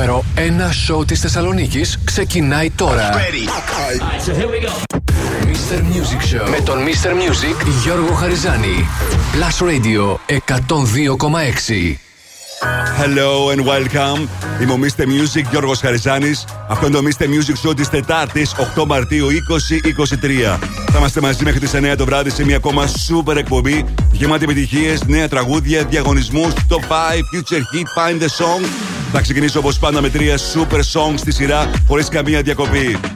νούμερο 1 σοου της Θεσσαλονίκης ξεκινάει τώρα. Mr. Music Show με τον Mr. Music Γιώργο Χαριζάνη. Plus Radio 102,6. Hello and welcome. Είμαι ο Mr. Music Γιώργος Χαριζάνης. Αυτό είναι το Mr. Music Show της Τετάρτης 8 Μαρτίου 2023. Θα είμαστε μαζί μέχρι τις 9 το βράδυ σε μια ακόμα super εκπομπή γεμάτη επιτυχίες, νέα τραγούδια, διαγωνισμούς, top 5, future hit, find the song. Θα ξεκινήσω όπως πάντα με τρία super songs στη σειρά χωρίς καμία διακοπή. 102,6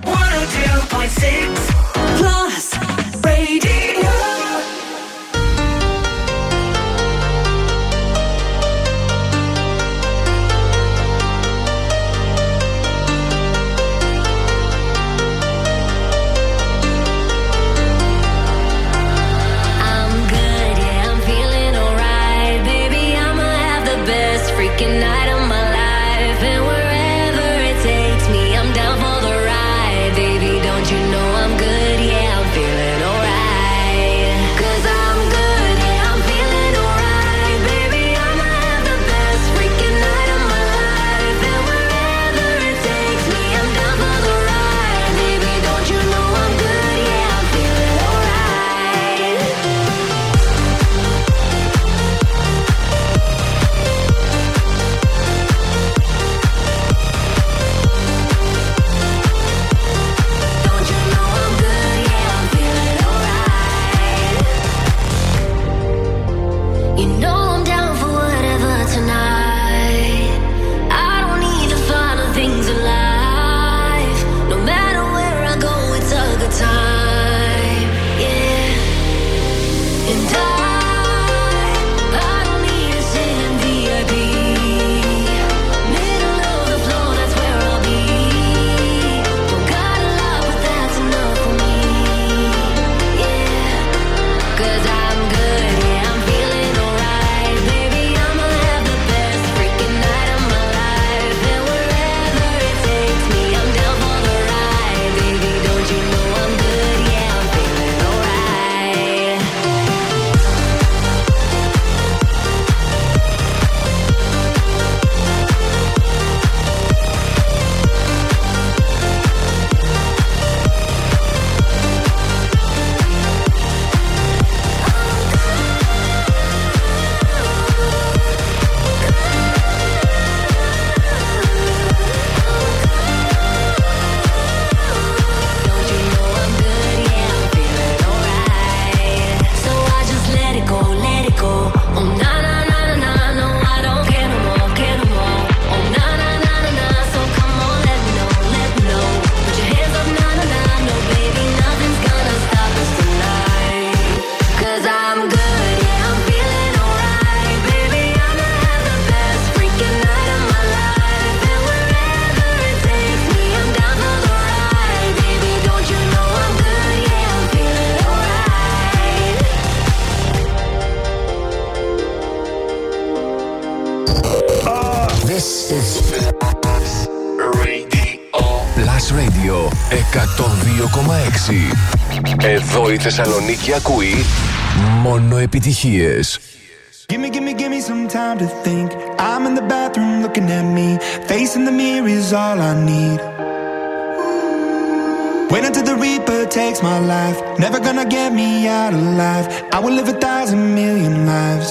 Θεσσαλονίκη ακούει μόνο επιτυχίες. Give me, give me, give me some time to think. I'm in the bathroom looking at me. Facing the mirror is all I need. Wait until the Reaper takes my life. Never gonna get me out alive. I will live a thousand million lives.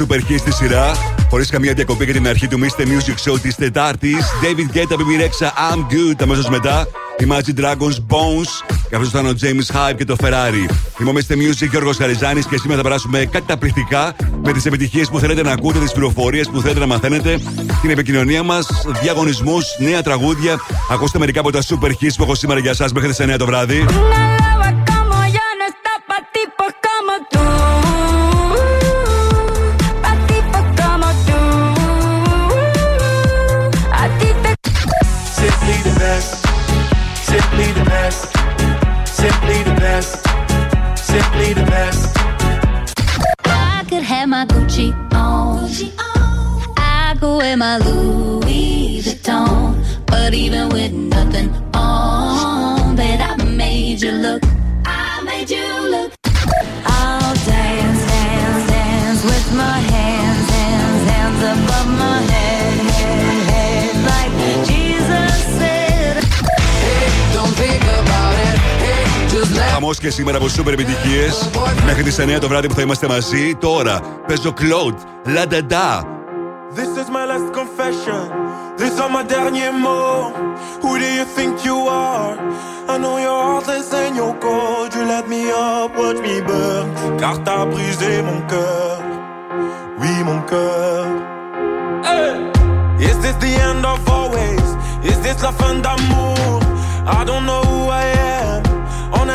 super hits στη σειρά. Χωρίς καμία διακοπή για την αρχή του Mr. Music Show της Τετάρτης. David Guetta, Baby Rexha, I'm Good. Αμέσως μετά Imagine Dragons Bones. Καθώ ήταν ο James Hype και το Ferrari. Είμαι ο Mr. Music Γιώργος Χαριζάνης και σήμερα θα περάσουμε καταπληκτικά με τις επιτυχίες που θέλετε να ακούτε, τις πληροφορίες που θέλετε να μαθαίνετε, την επικοινωνία μας, διαγωνισμούς, νέα τραγούδια. Ακούστε μερικά από τα super hits που έχω σήμερα για εσά μέχρι τις 9 το βράδυ. Have my Gucci on. I go wear my Louis Vuitton. But even with nothing on, that I made you look. I Χαμό και σήμερα από σούπερ επιτυχίε. Μέχρι τι 9 το βράδυ που θα είμαστε μαζί. Τώρα παίζω Claude, La Da Da. This is my last confession. These are my derniers mots. Who do you think you are? I know your heartless and your cold. You let me up, watch me burn. Car t'as brisé mon cœur. Oui, mon cœur. Hey! Is this the end of always? Is this la fin d'amour? I don't know who I am.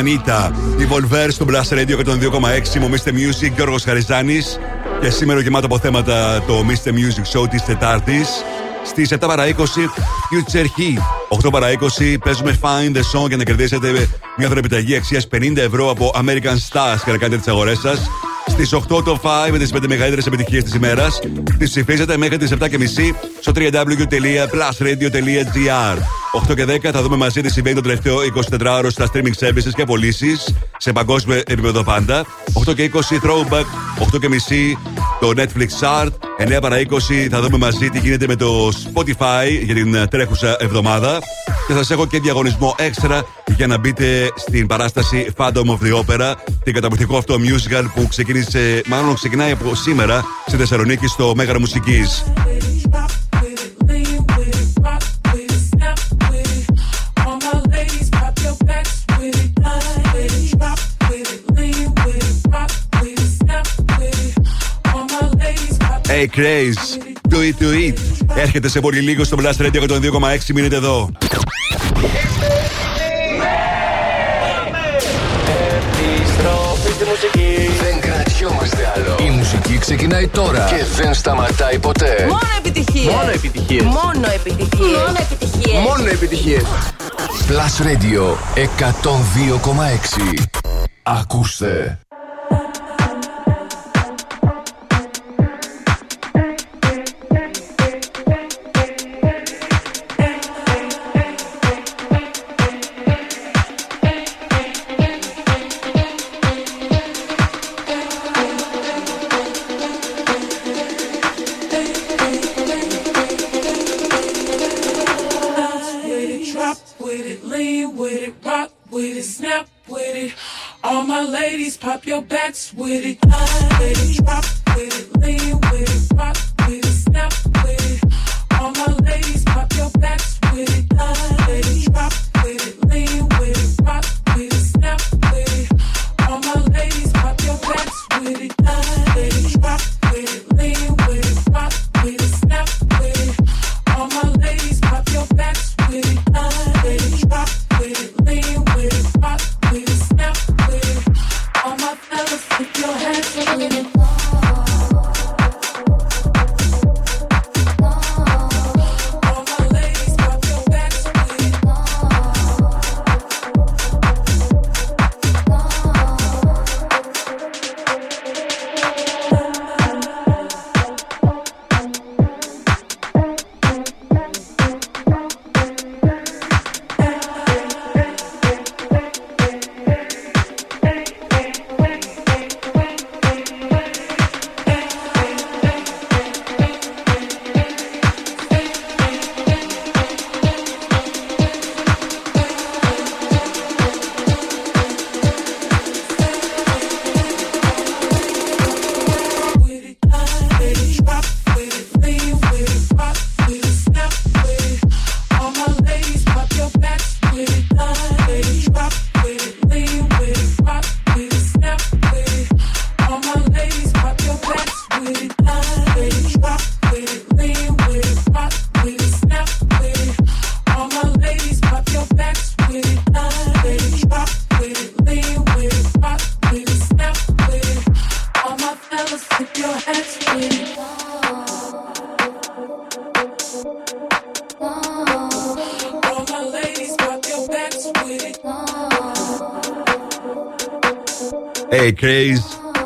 Ανίτα. Η Volver στο Blast Radio 102,6. Μου Mr. Music, Γιώργος Χαριζάνης. Και σήμερα γεμάτο από θέματα το Mr. Music Show της Τετάρτης. Στις 7 παρα 20 Future Heat. 8 παρα 20 παίζουμε Find the Song για να κερδίσετε μια δωρεπιταγή αξίας 50 ευρώ από American Stars και να κάνετε τις αγορές σας. Στις 8 το 5 με τις 5 μεγαλύτερες επιτυχίες της ημέρας. Τις ψηφίζετε μέχρι τις 7.30 στο www.plusradio.gr. 8 και 10 θα δούμε μαζί τι συμβαίνει το τελευταίο 24ωρο στα streaming services και πωλήσεις σε παγκόσμιο επίπεδο πάντα. 8 και 20 throwback, 8 και μισή το Netflix Chart. 9 παρα 20 θα δούμε μαζί τι γίνεται με το Spotify για την τρέχουσα εβδομάδα. Και σας έχω και διαγωνισμό έξτρα για να μπείτε στην παράσταση Phantom of the Opera, την καταπληκτικό αυτό musical που ξεκίνησε, μάλλον ξεκινάει από σήμερα στη Θεσσαλονίκη στο Μέγαρο Μουσικής. Hey Craze, do it to it. Έρχεται σε πολύ λίγο στο Blast Radio 102,6. Μείνετε εδώ. Επιστροφή στη μουσική. Δεν κρατιόμαστε άλλο. Η μουσική ξεκινάει τώρα και δεν σταματάει ποτέ. Μόνο επιτυχίες. Μόνο επιτυχίες. Μόνο επιτυχίες. Μόνο επιτυχίες. Μόνο επιτυχίες. Plus Radio 102,6. Ακούστε.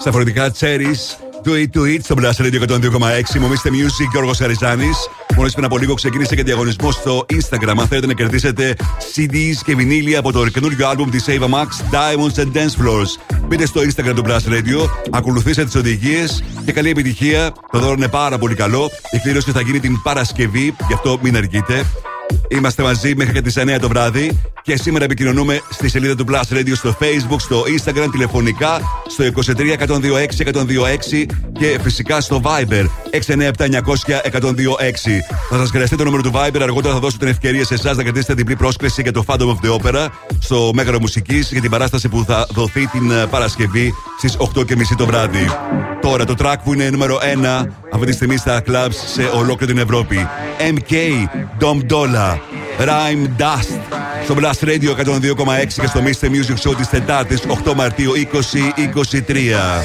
Στα φορητικά Cherries. Do it to it στο Blast Radio 102,6. Μου Mr. Music Γιώργος Χαριζάνης. Μόλις πριν από λίγο ξεκίνησε και διαγωνισμό στο Instagram. Αν θέλετε να κερδίσετε CDs και βινίλια από το καινούργιο album της Ava Max Diamonds and Dance Floors. Μπείτε στο Instagram του Blast Radio, ακολουθήστε τις οδηγίες και καλή επιτυχία. Το δώρο είναι πάρα πολύ καλό. Η κλήρωση θα γίνει την Παρασκευή, γι' αυτό μην αργείτε. Είμαστε μαζί μέχρι και τις 9 το βράδυ και σήμερα επικοινωνούμε στη σελίδα του Plus Radio στο Facebook, στο Instagram, τηλεφωνικά, στο 23 126 126 και φυσικά στο Viber 697 900 126. Θα σας χρειαστεί το νούμερο του Viber, αργότερα θα δώσω την ευκαιρία σε εσάς να κρατήσετε διπλή πρόσκληση για το Phantom of the Opera στο Μέγαρο Μουσικής για την παράσταση που θα δοθεί την ε, Παρασκευή στις 8.30 το βράδυ. Τώρα το track που είναι νούμερο 1 αυτή τη στιγμή στα clubs σε ολόκληρη την Ευρώπη. MK Dom Dolla. Rhyme Dust. Στο Blast Radio 102,6 και στο Mr. Music Show της Τετάρτης 8 Μαρτίου 2023.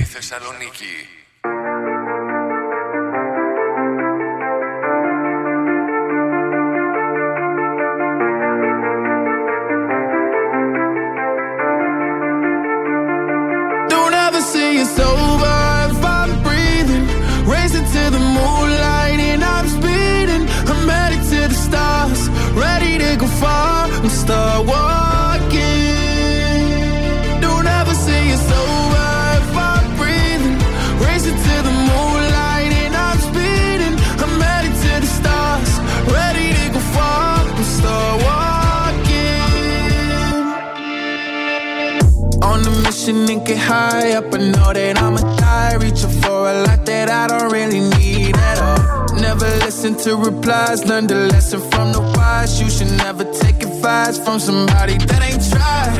Get high up. I know that I'ma die. Reaching for a lot that I don't really need at all. Never listen to replies. Learn the lesson from the wise. You should never take advice from somebody that ain't tried.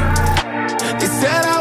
They said I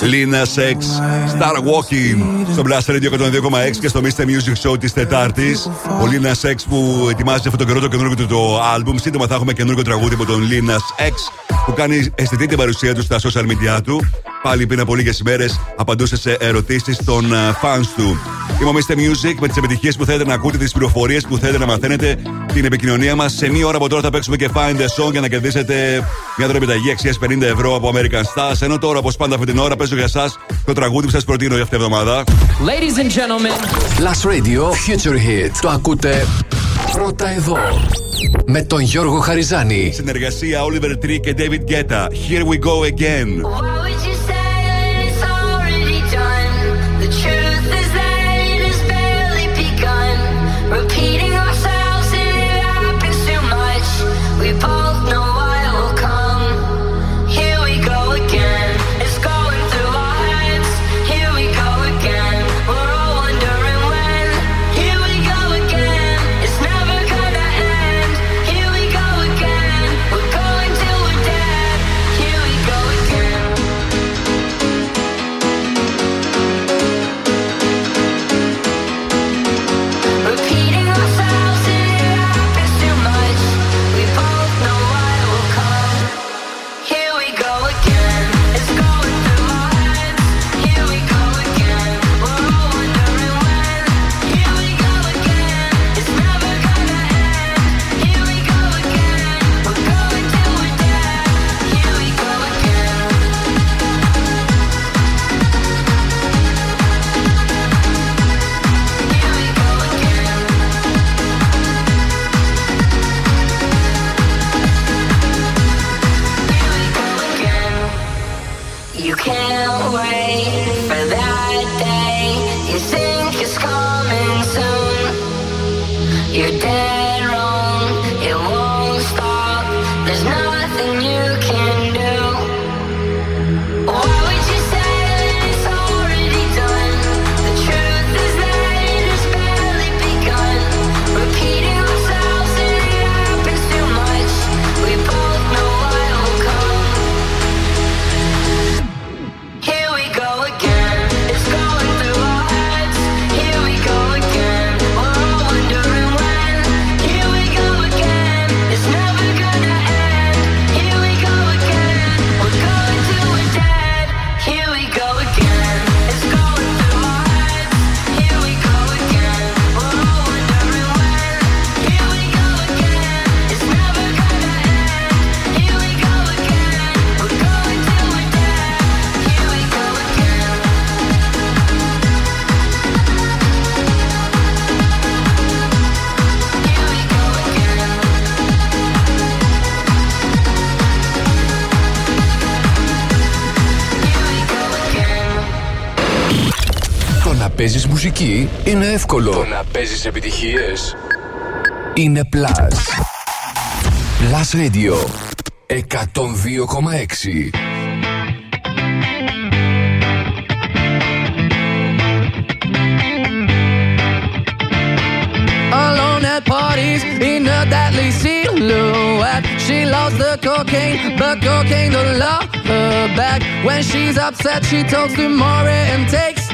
Λίνα Σεξ, Star Walking στο Blast Radio 102,6 και στο Mr. Music Show της Τετάρτης. Ο Λίνα Σεξ που ετοιμάζει αυτόν τον καιρό το καινούργιο του το album. Σύντομα θα έχουμε καινούργιο τραγούδι από τον Λίνα X που κάνει αισθητή την παρουσία του στα social media του. Πάλι πριν από λίγες ημέρες απαντούσε σε ερωτήσεις των fans του. Είμαι ο Mr. Music με τις επιτυχίες που θέλετε να ακούτε, τις πληροφορίες που θέλετε να μαθαίνετε, την επικοινωνία μας. Σε μία ώρα από τώρα θα παίξουμε και Find the Song για να κερδίσετε μια δωρεπιταγή αξίας 50 ευρώ από American Stars. Ενώ τώρα, όπως πάντα αυτή την ώρα, παίζω για εσάς το τραγούδι που σας προτείνω για αυτήν την εβδομάδα. Ladies and gentlemen. Plus Radio Future Hit. Το ακούτε Πρώτα εδώ. Με τον Γιώργο Χαριζάνη. Συνεργασία Oliver Tree και David Guetta. Here we go again. να παίζει επιτυχίε είναι Plus. Plus Radio 102,6. at parties in a deadly silhouette. She loves the cocaine, but cocaine don't love her back. When she's upset, she talks to Maury and takes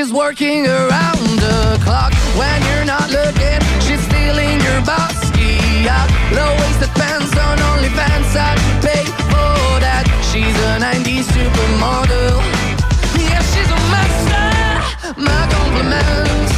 She's working around the clock. When you're not looking, she's stealing your bossy out. Low-waisted pants on OnlyFans, I'd pay for that. She's a 90s supermodel. Yeah, she's a master. My compliments.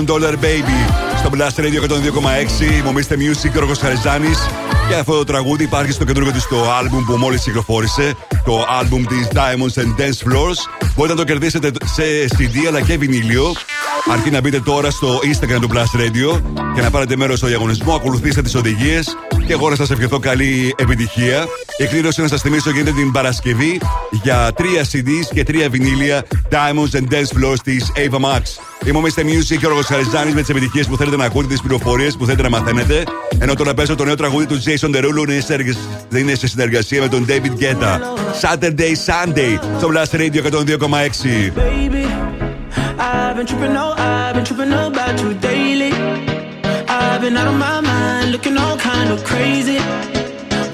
Million Dollar Baby στο Blast Radio 102,6. Μομίστε Music, Γιώργος Χαριζάνης. Και αυτό το τραγούδι υπάρχει στο κεντρικό της το album που μόλις κυκλοφόρησε. Το album της Diamonds and Dance Floors. Μπορείτε να το κερδίσετε σε CD αλλά και βινίλιο. Αρκεί να μπείτε τώρα στο Instagram του Blast Radio και να πάρετε μέρος στο διαγωνισμό. Ακολουθήστε τις οδηγίες και εγώ να σας ευχηθώ καλή επιτυχία. Η κλήρωση να σας θυμίσω γίνεται την Παρασκευή για τρία CDs και τρία βινίλια Diamonds and Dance Floors της Ava Max. Είμαι ο Mr. Music και ο Χαριζάνη με τι επιτυχίε που θέλετε να ακούτε, τι πληροφορίε που θέλετε να μαθαίνετε. Ενώ τώρα παίζω το νέο τραγούδι του Jason Derulo είναι σε συνεργασία με τον David Guetta. Saturday Sunday στο Blast Radio 102,6. I've been tripping, oh, I've been tripping about you daily. I've been out of my mind, looking all kind of crazy.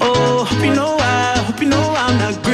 Oh, hope you know I, hope you know I'm not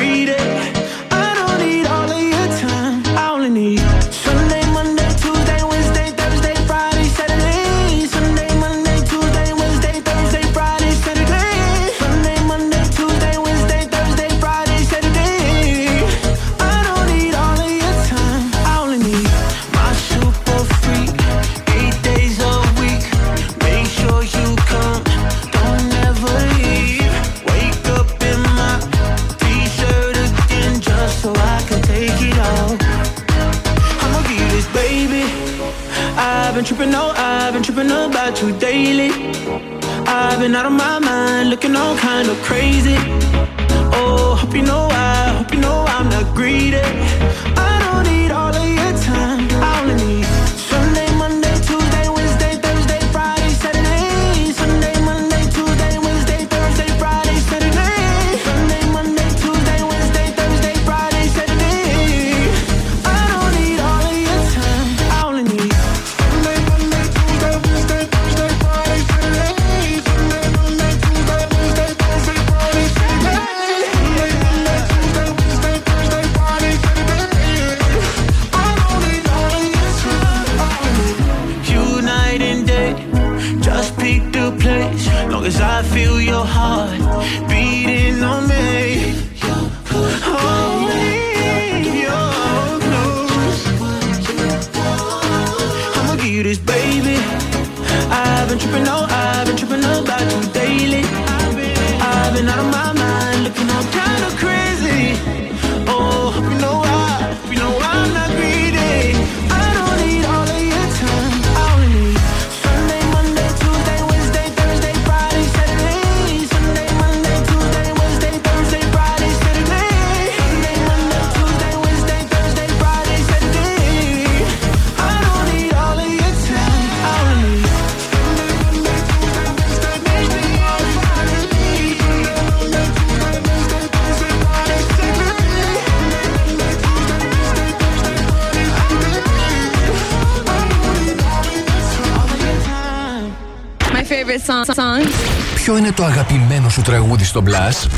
Ποιο είναι το αγαπημένο σου τραγούδι στο Blast?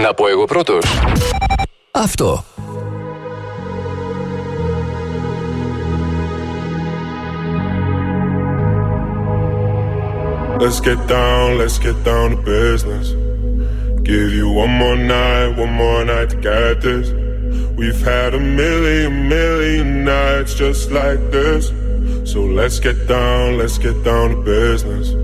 Να πω εγώ πρώτος. Αυτό. Let's get down, let's get down to business. Give you one more night, one more night to get this. We've had a million, million nights just like this. So let's get down, let's get down to business.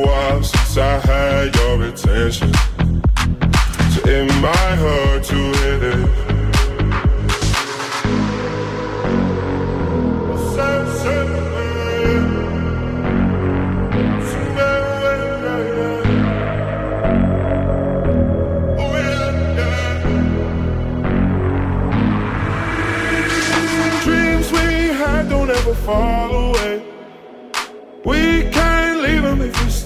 while I had your attention. So it might hurt to hit it. Dreams we had don't ever fall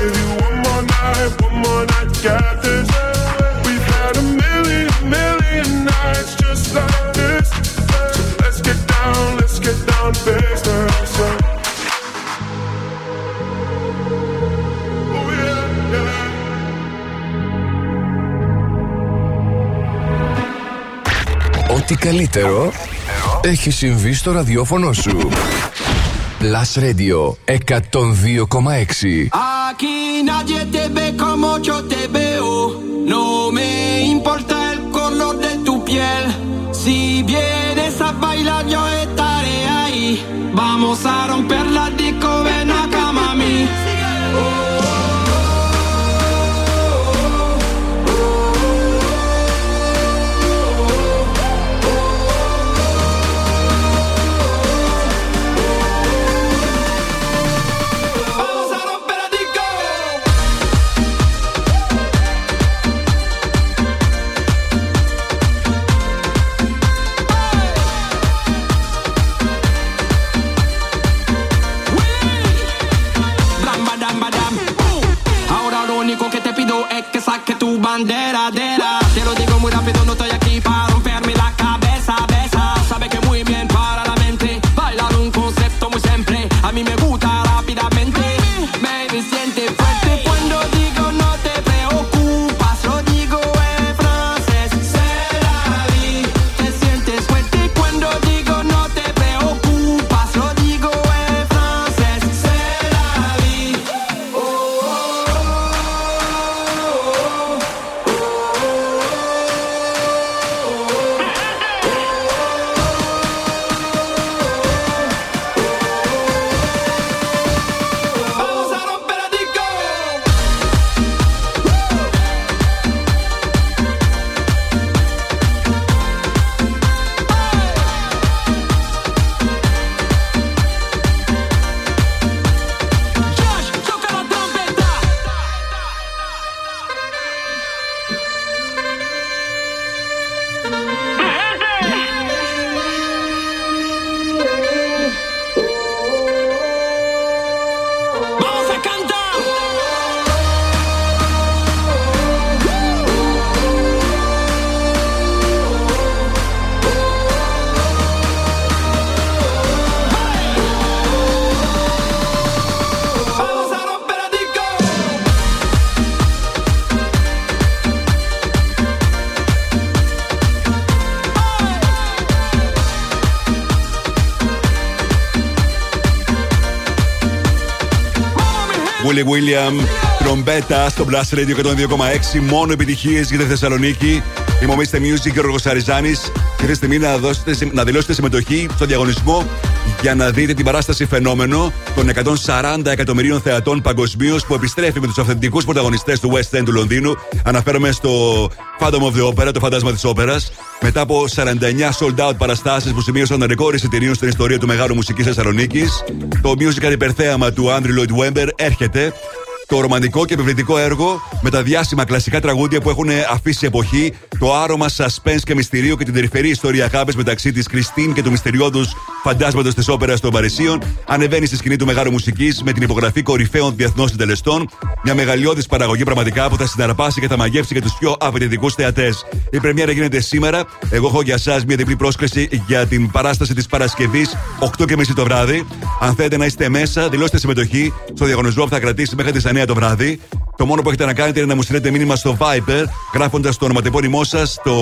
Μόνο Ό,τι καλύτερο έχει συμβεί στο ραδιόφωνο σου. Plus Radio 102,6 Aquí nadie te ve como yo te veo. No me importa el color de tu piel. Si vienes a bailar, yo estaré ahí. Vamos a romper la William, τρομπέτα στο Blast Radio 102,6. Μόνο επιτυχίες για τη Θεσσαλονίκη. Είμαι Music και ο Αριζάνη. Και αυτή τη στιγμή να, δώσετε, να δηλώσετε συμμετοχή στο διαγωνισμό για να δείτε την παράσταση Φαινόμενο των 140 εκατομμυρίων θεατών παγκοσμίως που επιστρέφει με τους αυθεντικούς πρωταγωνιστές του West End του Λονδίνου. Αναφέρομαι στο Phantom of the Opera, το φαντάσμα της όπερας. Μετά από 49 sold out παραστάσεις που σημείωσαν ρεκόρ εισιτηρίων στην ιστορία του μεγάλου μουσικής Θεσσαλονίκης, το musical υπερθέαμα του Andrew Lloyd Webber έρχεται. Το ρομαντικό και επιβλητικό έργο με τα διάσημα κλασικά τραγούδια που έχουν αφήσει εποχή, το άρωμα suspense και μυστηρίου και την περιφερή ιστορία αγάπης μεταξύ της Κριστίν και του μυστηριώδους φαντάσματος της όπερας των Παρισίων, ανεβαίνει στη σκηνή του μεγάλου μουσικής με την υπογραφή κορυφαίων διεθνών συντελεστών. Μια μεγαλειώδης παραγωγή πραγματικά που θα συναρπάσει και θα μαγεύσει και τους πιο απαιτητικού θεατές. Η πρεμιέρα γίνεται σήμερα. Εγώ έχω για εσά μια διπλή πρόσκληση για την παράσταση της Παρασκευής 8.30 το βράδυ. Αν θέλετε να είστε μέσα, δηλώστε συμμετοχή στο διαγωνισμό που θα κρατήσει μέχρι τις 9 το βράδυ. Το μόνο που έχετε να κάνετε είναι να μου στείλετε μήνυμα στο Viper, γράφοντας το ονοματεπώνυμό σας, το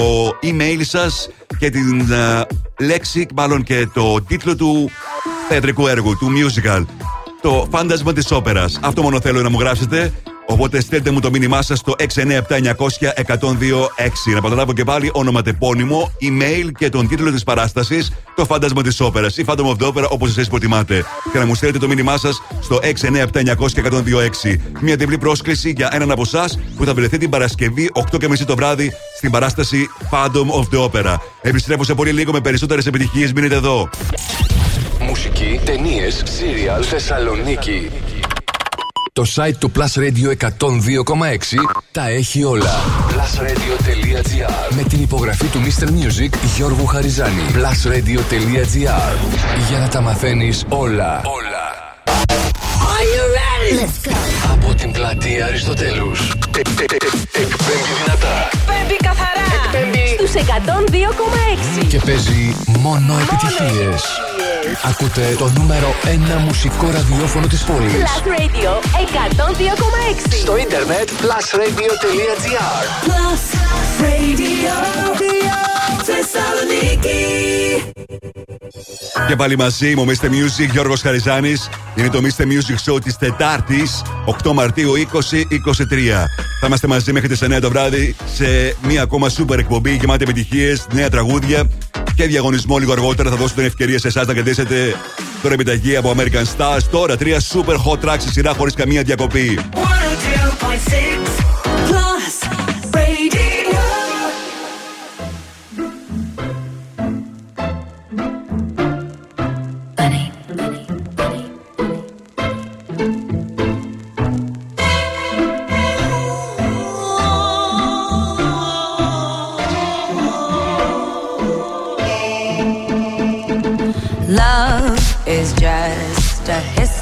email σας και την uh, λέξη, μάλλον και το τίτλο του θεατρικού έργου, του musical. Το φάντασμα της όπερας. Αυτό μόνο θέλω να μου γράψετε. Οπότε στέλνετε μου το μήνυμά σας στο 697-900-1026. Να παραλάβω και πάλι όνομα-τεπώνυμο, email και τον τίτλο της παράστασης, το φάντασμα της όπερας ή Phantom of the Opera, όπως εσείς προτιμάτε. Και να μου στέλνετε το μήνυμά σας στο 697-900-1026. Μια διπλή πρόσκληση για έναν από εσάς που θα βρεθεί την Παρασκευή 8.30 το βράδυ στην παράσταση Phantom of the Opera. Επιστρέφω σε πολύ λίγο με περισσότερες επιτυχίες. Μείνετε εδώ. Μουσική, ταινίες, σύριαλ, Θεσσαλονίκη. Το site του Plus Radio 102,6 τα έχει όλα. Plusradio.gr Με την υπογραφή του Mr. Music Γιώργου Χαριζάνη. Plusradio.gr Για να τα μαθαίνεις όλα. Όλα. Are you ready? Let's go. Από την πλατεία Αριστοτέλους. Εκπέμπει δυνατά. Εκπέμπει καθαρά. Εκπέμπει στους 102,6. Και παίζει μόνο επιτυχίες. Ακούτε το νούμερο 1 μουσικό ραδιόφωνο της πόλης. Plus Radio 102,6. Στο ίντερνετ plusradio.gr Plus Radio. Θεσσαλονίκη. Και πάλι μαζί μου, Mr. Music, Γιώργος Χαριζάνης. Είναι το Mr. Music Show της Τετάρτης, 8 Μαρτίου 2023. Θα είμαστε μαζί μέχρι τις 9 το βράδυ σε μία ακόμα super εκπομπή γεμάτη επιτυχίες, νέα τραγούδια και διαγωνισμό λίγο αργότερα. Θα δώσω την ευκαιρία σε εσάς να κερδίσετε τώρα επιταγή από American Stars. Τώρα τρία super hot tracks στη σειρά χωρίς καμία διακοπή. 102.6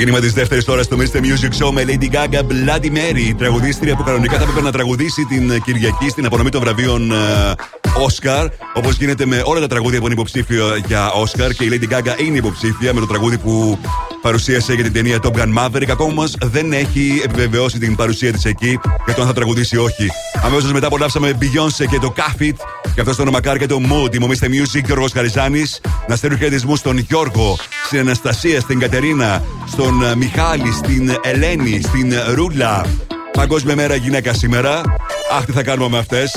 Ξεκίνημα της δεύτερης ώρας στο Mr. Music Show με Lady Gaga Bloody Mary, τραγουδίστρια που κανονικά θα έπρεπε να τραγουδήσει την Κυριακή στην απονομή των βραβείων Όσκαρ. Όπως γίνεται με όλα τα τραγούδια που είναι υποψήφια για Όσκαρ και η Lady Gaga είναι υποψήφια με το τραγούδι που παρουσίασε για την ταινία Top Gun Maverick. Ακόμα όμως δεν έχει επιβεβαιώσει την παρουσία της εκεί για το αν θα τραγουδήσει ή όχι. Αμέσως μετά απολαύσαμε Beyoncé και το Caffit και αυτό στο όνομα και το Mood. Μομίστε Music Γιώργος Χαριζάνης. Να στέλνω χαιρετισμού στον Γιώργο, στην Αναστασία, στην Κατερίνα, στον ε, Μιχάλη, στην Ελένη, στην Ρούλα. Παγκόσμια μέρα γυναίκα σήμερα. Αχ, τι θα κάνουμε με αυτές.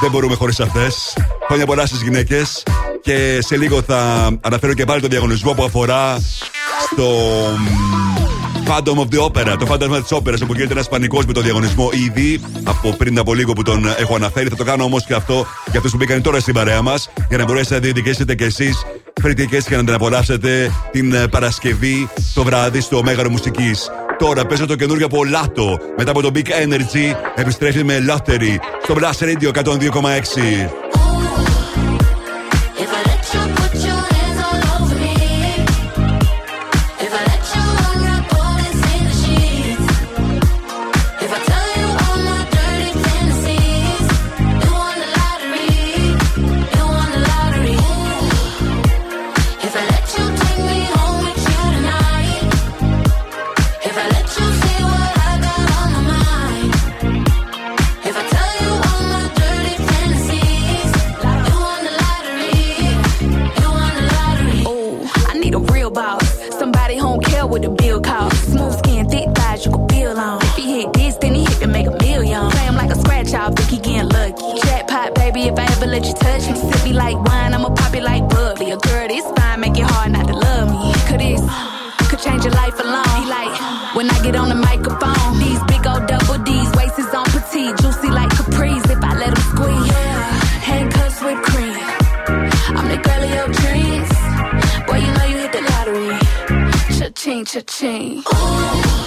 Δεν μπορούμε χωρίς αυτές. Χρόνια πολλά στις γυναίκες. Και σε λίγο θα αναφέρω και πάλι τον διαγωνισμό που αφορά στο Phantom of the Opera, το φάντασμα τη όπερα, όπου γίνεται ένας πανικός με τον διαγωνισμό ήδη από πριν από λίγο που τον έχω αναφέρει. Θα το κάνω όμως και αυτό για αυτούς που μπήκαν τώρα στην παρέα μας, για να μπορέσετε να διεκδικήσετε κι εσείς φρετικέ και να την απολαύσετε την ε, Παρασκευή το βράδυ στο Μέγαρο Μουσικής. Τώρα παίζω το καινούργιο από Λάτο. Μετά από το Big Energy επιστρέφει με Lottery στο Blast Radio 102,6. Cha-ching. Ooh,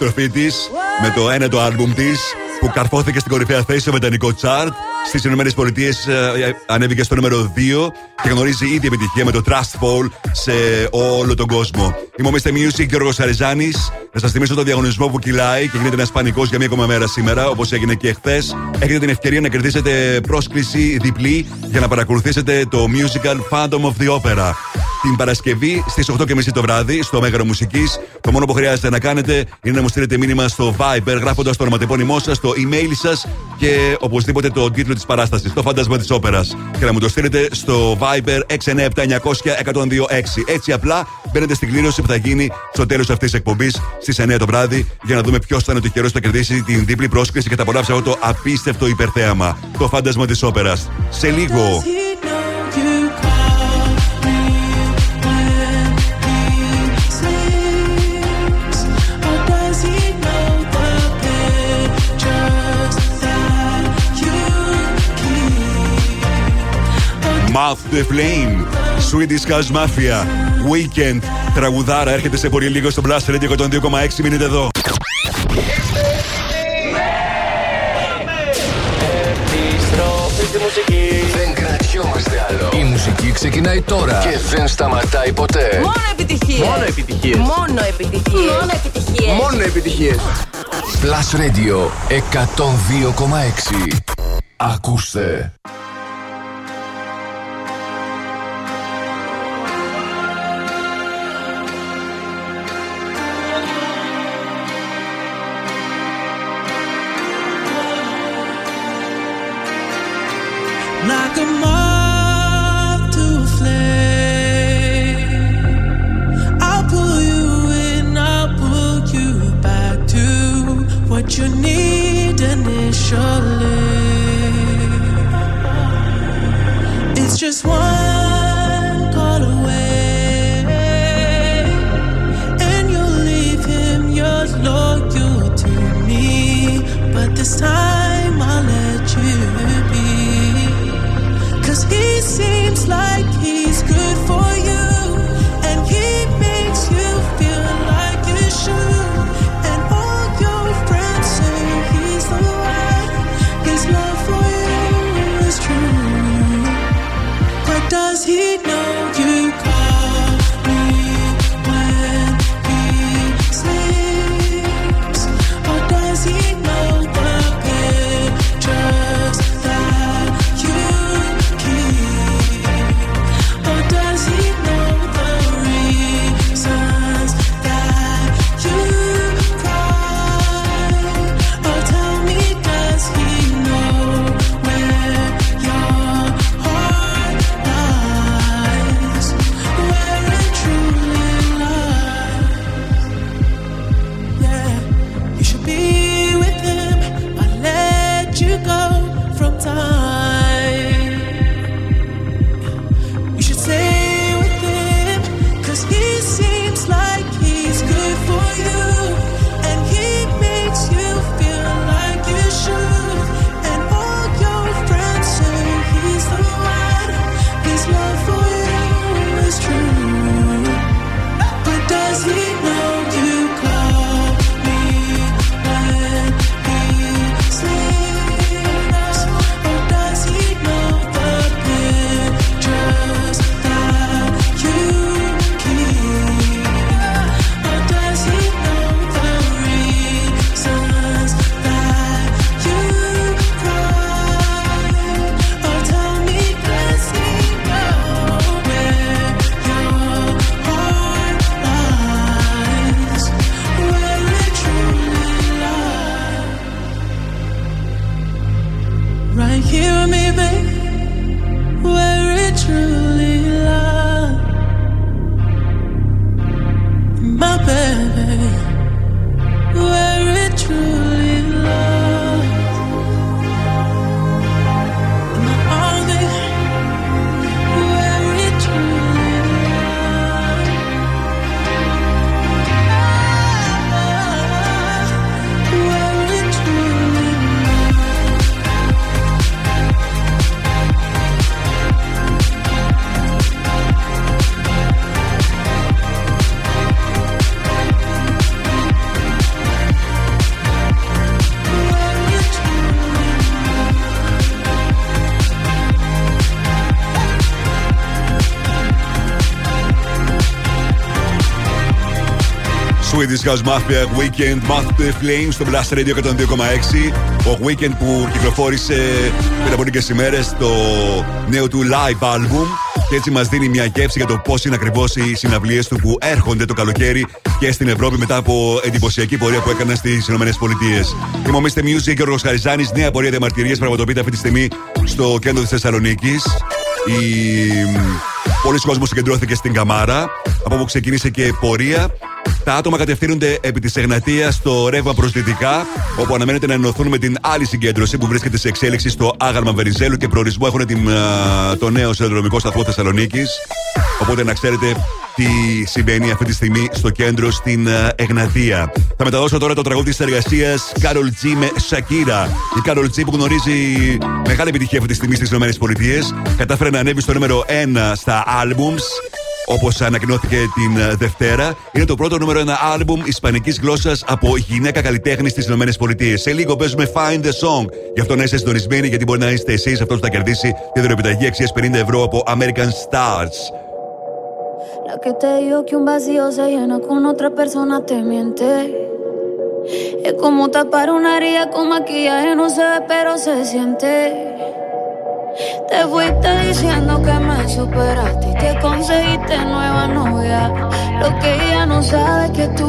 επιστροφή της με το ένα το άλμπουμ της που καρφώθηκε στην κορυφαία θέση στο βρετανικό chart. Στις ΗΠΑ ε, ανέβηκε στο νούμερο 2 και γνωρίζει ήδη επιτυχία με το Trust Fall σε όλο τον κόσμο. Είμαι ο Mr. Music Γιώργος Αριζάνη. Να σας θυμίσω το διαγωνισμό που κυλάει και γίνεται ένας πανικός για μία ακόμα μέρα σήμερα, όπως έγινε και χθες. Έχετε την ευκαιρία να κερδίσετε πρόσκληση διπλή για να παρακολουθήσετε το musical Phantom of the Opera. Την Παρασκευή στις 8.30 το βράδυ στο Μέγαρο Μουσικής. Το μόνο που χρειάζεται να κάνετε είναι να μου στείλετε μήνυμα στο Viber γράφοντας το ονοματεπώνυμό σας, το email σας και οπωσδήποτε το τίτλο της παράστασης, το φάντασμα της όπερας. Και να μου το στείλετε στο Viber 697-900-1026. Έτσι απλά μπαίνετε στην κλήρωση που θα γίνει στο τέλος αυτής της εκπομπής στις 9 το βράδυ για να δούμε ποιος θα είναι το τυχερό που θα κερδίσει την διπλή πρόσκληση και θα απολαύσει αυτό το απίστευτο υπερθέαμα. Το φάντασμα της όπερας. Σε λίγο. Mouth the Flame, Swedish House Mafia, Weekend, τραγουδάρα έρχεται σε πολύ λίγο στο Blast Radio 102,6. Μείνετε εδώ. Επιστροφή στη μουσική. Δεν κρατιόμαστε άλλο. Η μουσική ξεκινάει τώρα και δεν σταματάει ποτέ. Μόνο επιτυχίες. Μόνο επιτυχίες. Μόνο επιτυχίες. Μόνο επιτυχίες. Μόνο επιτυχίες. Plus Radio 102,6. Ακούστε. You need Swedish House Mafia Weekend Math the Flames στο Blast Radio 102,6. Ο Weekend που κυκλοφόρησε πριν από λίγες ημέρες το νέο του live album και έτσι μας δίνει μια γεύση για το πώς είναι ακριβώς οι συναυλίες του που έρχονται το καλοκαίρι και στην Ευρώπη μετά από εντυπωσιακή πορεία που έκανε στις ΗΠΑ. Είμαι ο Mr. Music Γιώργο Χαριζάνης. Νέα πορεία διαμαρτυρία πραγματοποιείται αυτή τη στιγμή στο κέντρο της Θεσσαλονίκης. Η... Πολλοί κόσμοι συγκεντρώθηκε στην Καμάρα, από όπου ξεκίνησε και πορεία τα άτομα κατευθύνονται επί της Εγνατίας στο ρεύμα προ δυτικά, όπου αναμένεται να ενωθούν με την άλλη συγκέντρωση που βρίσκεται σε εξέλιξη στο άγαλμα Βεριζέλου και προορισμό έχουν την, το νέο συνδρομικό σταθμό Θεσσαλονίκης. Οπότε να ξέρετε τι συμβαίνει αυτή τη στιγμή στο κέντρο στην Εγνατία. Θα μεταδώσω τώρα το τραγούδι της εργασίας Carol G με Shakira. Η Carol G που γνωρίζει μεγάλη επιτυχία αυτή τη στιγμή στις ΗΠΑ κατάφερε να ανέβει στο νούμερο 1 στα albums Όπως ανακοινώθηκε την ε, Δευτέρα, είναι το πρώτο νούμερο ένα άλμπουμ ισπανικής γλώσσας από γυναίκα καλλιτέχνης στις ΗΠΑ. Σε λίγο παίζουμε Find the Song. Γι' αυτό να είστε συντονισμένοι, γιατί μπορεί να είστε εσείς αυτός που θα κερδίσει τη δωρεοπιταγή αξίας 50 ευρώ από American Stars. La que te digo que un vacío se llena con otra persona te miente. Es como tapar una herida con maquillaje, no se ve, pero se siente. Te fuiste diciendo que me superaste que conseguiste nueva novia. Lo que ella no sabe es que tú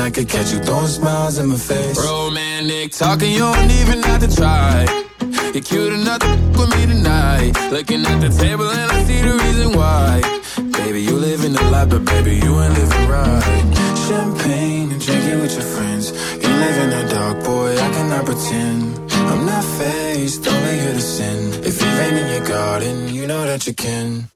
I could catch you throwing smiles in my face. Romantic talking, you don't even have to try. You're cute enough to f- with me tonight. Looking at the table and I see the reason why. Baby, you live in the light, but baby, you ain't living right. Champagne and drinking with your friends. You live in the dark, boy, I cannot pretend. I'm not faced, only here to sin. If you've in your garden, you know that you can.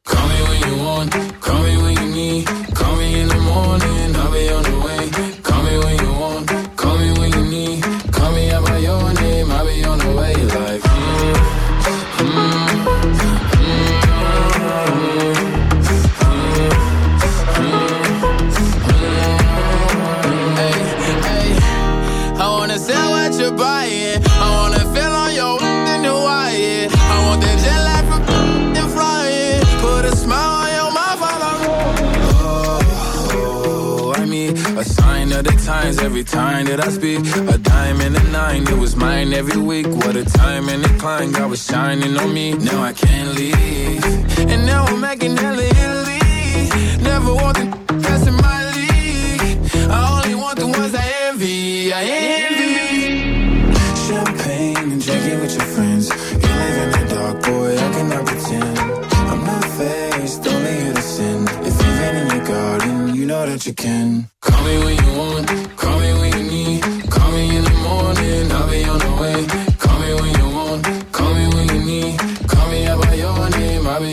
could I speak? A diamond and a nine, it was mine every week. What a time and a climb, God was shining on me. Now I can't leave. And now I'm making hella Italy. Never want to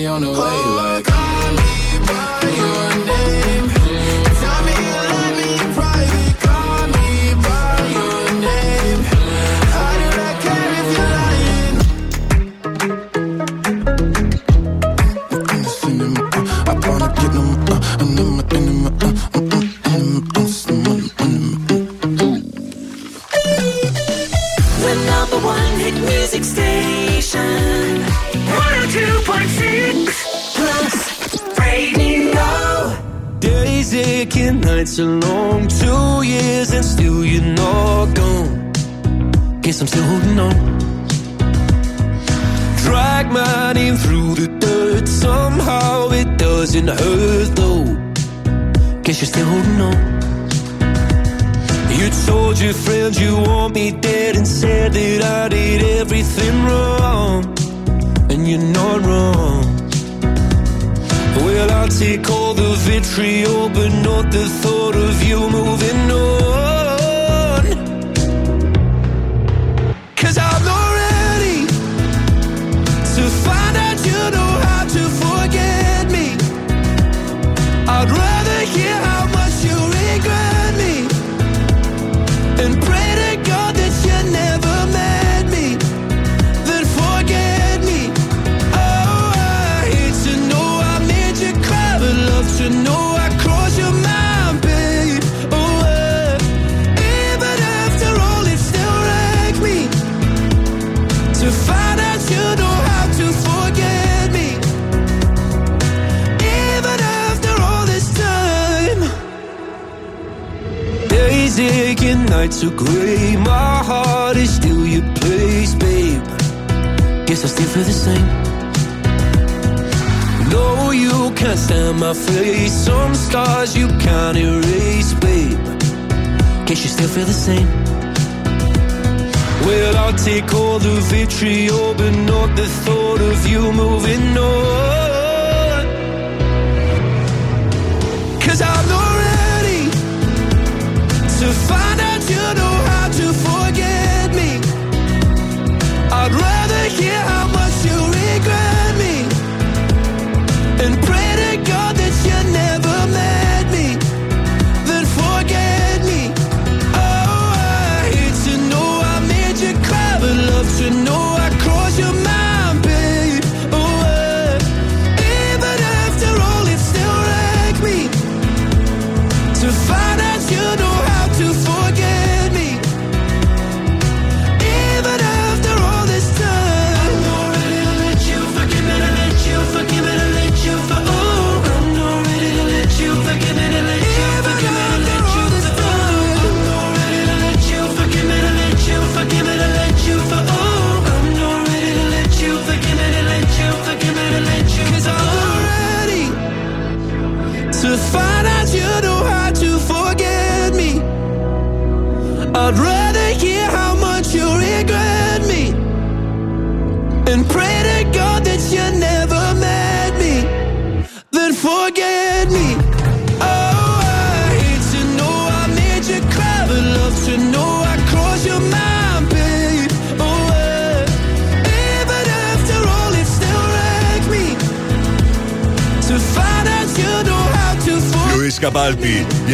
on the way.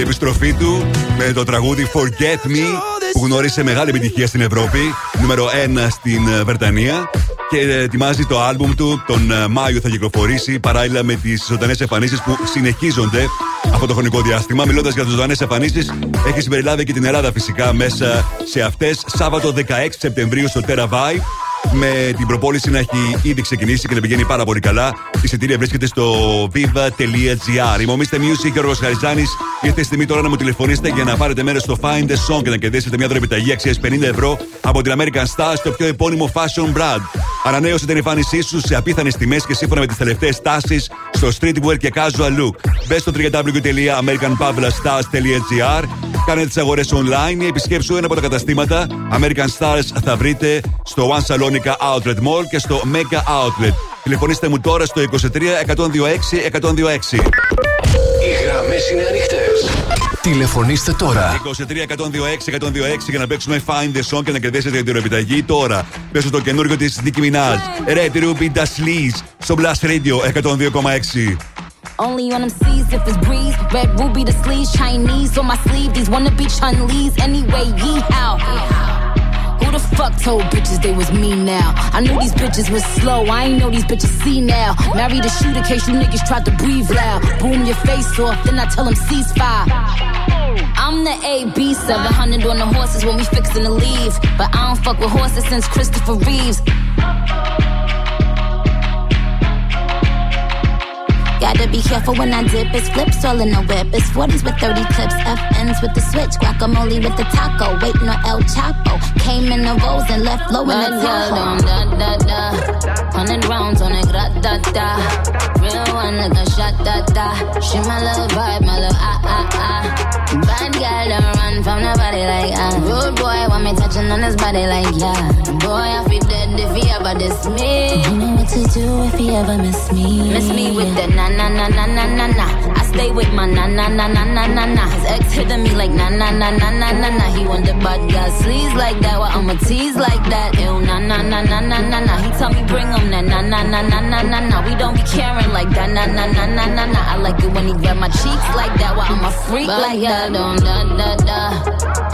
Επιστροφή του με το τραγούδι Forget Me που γνώρισε μεγάλη επιτυχία στην Ευρώπη, νούμερο 1 στην ε, Βρετανία και ετοιμάζει το άλμπουμ του. Τον ε, Μάιο θα κυκλοφορήσει παράλληλα με τις ζωντανές εμφανίσεις που συνεχίζονται αυτό το χρονικό διάστημα. Μιλώντας για τις ζωντανές εμφανίσεις, έχει συμπεριλάβει και την Ελλάδα φυσικά μέσα σε αυτές. Σάββατο 16 Σεπτεμβρίου στο Terra Vibe με την προπόληση να έχει ήδη ξεκινήσει και να πηγαίνει πάρα πολύ καλά. Η εισιτήρια βρίσκεται στο viva.gr. Είμαι ο Music και ο Χαριζάνης. Ήρθε η στιγμή τώρα να μου τηλεφωνήσετε για να πάρετε μέρος στο Find the Song και να κερδίσετε μια δωρεπιταγή αξίας 50 ευρώ από την American Star στο πιο επώνυμο fashion brand. Ανανέωσε την εμφάνισή σου σε απίθανες τιμές και σύμφωνα με τις τελευταίες τάσεις στο streetwear και casual look. Μπες στο www.americanpavlastars.gr Κάνε τις αγορές online ή επισκέψου ένα από τα καταστήματα. American Stars θα βρείτε στο One Salonica Outlet Mall και στο Mega Outlet. Τηλεφωνήστε μου τώρα στο 23 126 126. Οι γραμμέ είναι ανοιχτέ. Τηλεφωνήστε τώρα. 23 126 126 για να παίξουμε Find the Song και να κερδίσετε την επιταγή τώρα. Πέσω το καινούργιο τη Nicki Minaj. Red Ruby Da Sleaze στο Blast Radio 102,6. Only on them seas if it's breeze. Red ruby the sleeves, Chinese on my sleeve. These wanna be Chun Lee's anyway. Yee how? Who the fuck told bitches they was me now? I knew these bitches was slow. I ain't know these bitches see now. Married a shooter case you niggas tried to breathe loud. Boom your face off, then I tell them ceasefire. I'm the AB 700 on the horses when we fixin' to leave. But I don't fuck with horses since Christopher Reeves. Gotta be careful when I dip. It's flips all in the whip. It's 40s with 30 clips. FNs with the switch. Guacamole with the taco. Waiting on El Chapo. Came in the rolls and left low in the Tahoe. Da, da, da. Hundred rounds on it. Gra, da, da. Real one like a shot, da, da. She my little vibe, my little ah, ah, ah. Bad girl don't run from nobody like ah. Rude boy want me touching on his body like yeah. Boy, I feel dead if he ever diss me. You know what to do if he ever miss me. Miss me with the na na na na na na na. I stay with my na na na na na na na. His ex hitting me like na na na na na na na. He the bad guy sleeves like that, well I'ma tease like that. Ew na na na na na na na. He tell me bring him that na na na na na na na. We don't be caring like that na na na na na na. I like it when he grab my cheeks like that, while I'm a freak like that. don't da da da.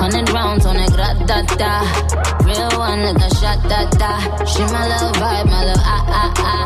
Hundred rounds on a grat da da. Real one like a shot da da. She my little vibe, my little ah ah ah.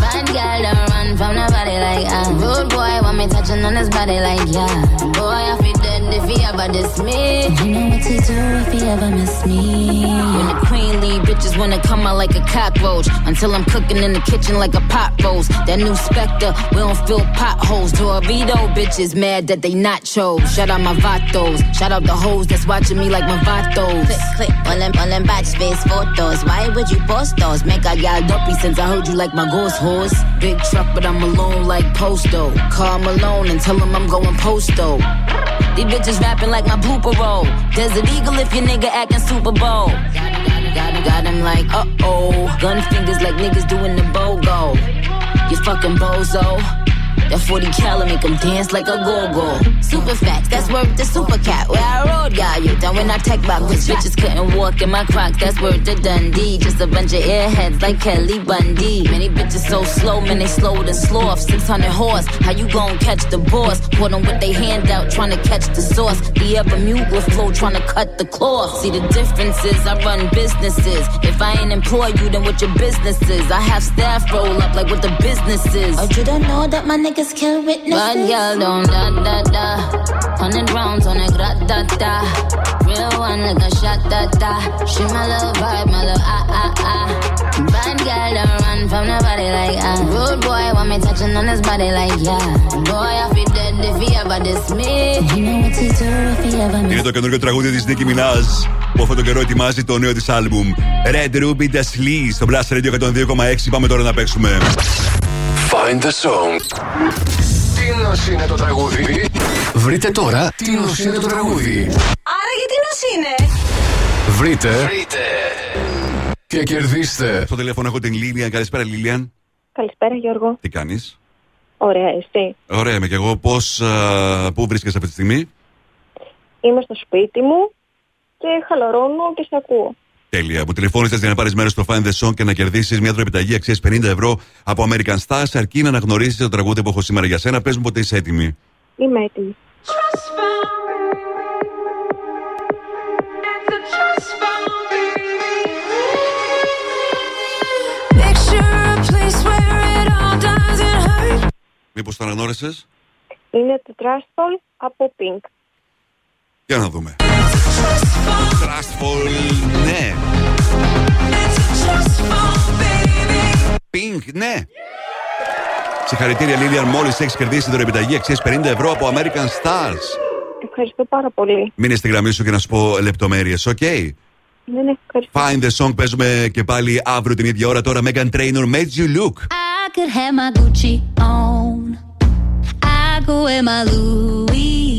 Bad girl don't run from nobody like ah. Rude boy want me touching on his body like yeah. Boy I feel if he ever diss me. You know what to do if he ever miss me. When the queen leave, bitches wanna come out like a cockroach. Until I'm cooking in the kitchen like a pot roast. That new Spectre, we don't fill potholes. Dorito bitches mad that they nachos. Shout out my vatos. Shout out the hoes that's watching me like my vatos. Click, click, all them, all them batch face photos. Why would you post those? Make I got dumpy since I heard you like my ghost horse. Big truck, but I'm alone like Posto. Call Malone and tell him I'm going posto. These rapping like my blooper roll. Desert Eagle if your nigga acting Super Bowl. Got, got, got him like, uh oh. Gun fingers like niggas doing the BOGO. You fucking bozo. That 40 cal make him dance like a go-go. Super facts, that's worth the super cat. Where I rode, got you down when I tech back with Bitches couldn't walk in my crocs, that's worth the Dundee. Just a bunch of airheads like Kelly Bundy. Many bitches so slow, man, they slower than sloth. 600 horse, how you gon' catch the boss? Put them with they hand out, trying to catch the sauce. The ever mute with flow, trying to cut the cloth. See the differences, I run businesses. If I ain't employ you, then what your business is? I have staff roll up like what the business is. Oh, you don't know that my niggas kill witnesses? Bad girl don't da da da. Hundred rounds on a grat da da. Real one like a shot da da. She my little vibe, my little ah ah ah. Bad girl don't run from nobody like ah. Rude boy want me touching on his body like yeah. Boy I feel dead if he ever diss me. You know what to do if he ever miss Είναι το καινούργιο τραγούδι τη Nicki Minaj που αυτόν τον καιρό ετοιμάζει το νέο τη άλμπουμ. Red Ruby The Slee στο Blast Radio 102,6. Πάμε τώρα να παίξουμε. Find the song. Τι νος είναι το τραγούδι; Βρείτε τώρα τι νος είναι το τραγούδι; Άρα γιατί νος είναι; Βρείτε. Βρείτε. Και κερδίστε. Στο τηλέφωνο έχω την Λίλιαν. Καλησπέρα, Λίλιαν. Καλησπέρα Γιώργο. Τι κάνεις; Ωραία, εσύ. Ωραία, είμαι και εγώ. Πώς. Πού βρίσκεσαι αυτή τη στιγμή; Είμαι στο σπίτι μου και χαλαρώνω και σε ακούω. Τέλεια. Που τηλεφώνησες για να πάρεις μέρος στο Find the Song και να κερδίσεις μια δωρεπιταγή αξίας 50 ευρώ από American Stars, αρκεί να αναγνωρίσεις το τραγούδι που έχω σήμερα για σένα. Πες μου πότε είσαι έτοιμη. Είμαι έτοιμη. Μήπως το αναγνώρισε. Είναι το Trustfall από Pink. Για να δούμε. Trustfall, ναι. Pink, ναι. Συγχαρητήρια, Λίλιαν. Μόλις έχεις κερδίσει δωρεπιταγή αξίας 50 ευρώ από American Stars. Ευχαριστώ πάρα πολύ. Μείνε στη γραμμή σου και να σου πω λεπτομέρειες, οκ; Ναι, ναι, ευχαριστώ. Find the song παίζουμε και πάλι αύριο την ίδια ώρα. Τώρα Meghan Trainor Made You Look. I could have my Gucci on. I go wear my Louis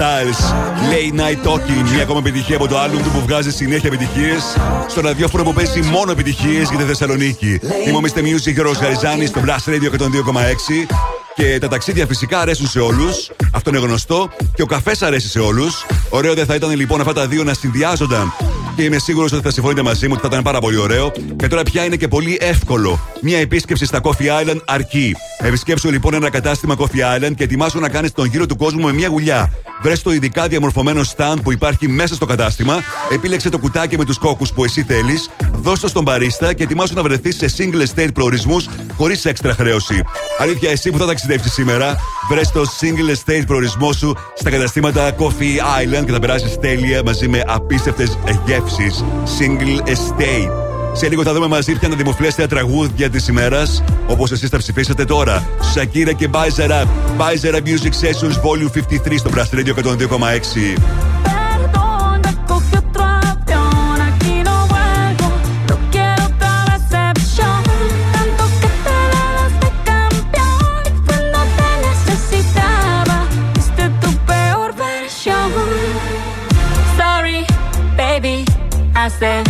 Styles, Late Night Talking. Μια ακόμα επιτυχία από το άλμπουμ του που βγάζει συνέχεια επιτυχίες. Στο ραδιόφωνο που παίζει μόνο επιτυχίες για τη Θεσσαλονίκη. Είμαι ο Mr. Music Γιώργο Χαριζάνη στο Blast Radio 102,6. Και τα ταξίδια φυσικά αρέσουν σε όλους. Αυτό είναι γνωστό. Και ο καφές αρέσει σε όλους. Ωραίο δεν θα ήταν λοιπόν αυτά τα δύο να συνδυάζονταν. Και είμαι σίγουρος ότι θα συμφωνείτε μαζί μου ότι θα ήταν πάρα πολύ ωραίο. Και τώρα πια είναι και πολύ εύκολο. Μια επίσκεψη στα Coffee Island αρκεί. Επισκέψου λοιπόν ένα κατάστημα Coffee Island και ετοιμάσου να κάνεις τον γύρο του κόσμου με μια γουλιά. Βρες το ειδικά διαμορφωμένο stand που υπάρχει μέσα στο κατάστημα. Επίλεξε το κουτάκι με τους κόκκους που εσύ θέλεις. Δώσ' το στον παρίστα και ετοιμάσου να βρεθείς σε single state προορισμούς χωρίς έξτρα χρέωση. Αλήθεια, εσύ που θα ταξιδέψεις σήμερα, βρες το single state προορισμό σου στα καταστήματα Coffee Island και θα περάσεις τέλεια μαζί με απίστευτες γεύσεις. Single estate. Σε λίγο θα δούμε μαζί ποια είναι τα δημοφιλέστερα τραγούδια της ημέρας, όπως εσείς τα ψηφίσατε τώρα. Shakira και Bizer Up. Bizer Up Music Sessions Volume 53 στο Blast Radio 102,6. Perdón, ya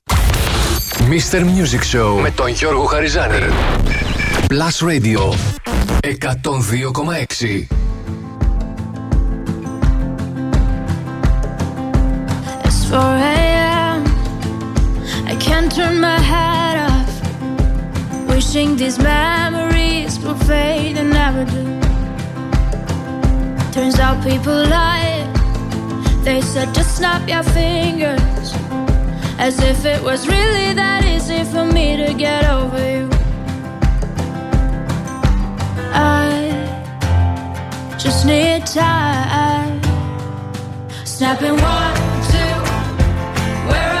Mr. Music Show με τον Γιώργο Χαριζάνη. Plus Radio 102,6. It's 4 a.m. I can't turn my head off. Wishing these memories will fade and never do. Turns out people lie. They said just snap your fingers. As if it was really that easy for me to get over you. I just need time. Snapping one, two. Where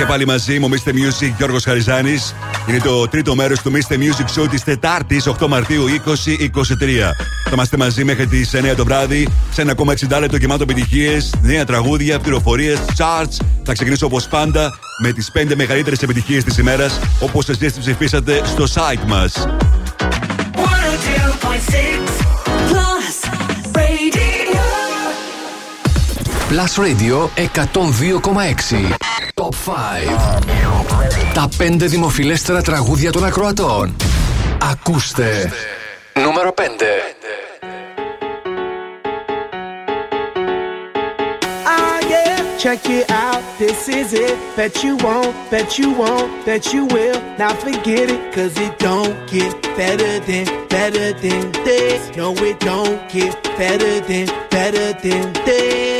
Και πάλι μαζί μου, Mr. Music, Γιώργος Χαριζάνης. Είναι το τρίτο μέρος του Mr. Music Show της Τετάρτης, 8 Μαρτίου 2023. Θα είμαστε μαζί μέχρι τις 9 το βράδυ, σε ένα ακόμα 60 λεπτό γεμάτο επιτυχίες, νέα τραγούδια, πληροφορίες, charts. Θα ξεκινήσω όπως πάντα με τις 5 μεγαλύτερες επιτυχίες της ημέρας, όπως εσείς τις ψηφίσατε στο site μας. 102.6 Plus Radio. Plus Radio 102,6. Top 5. Τα 5 δημοφιλέστερα τραγούδια των ακροατών. Ακούστε. Νούμερο 5. Ah, yeah, check it out. This is it. Bet you won't, bet you won't, bet you will. Now forget it, cause it don't get better than, better than this. No, it don't get better than, better than this. This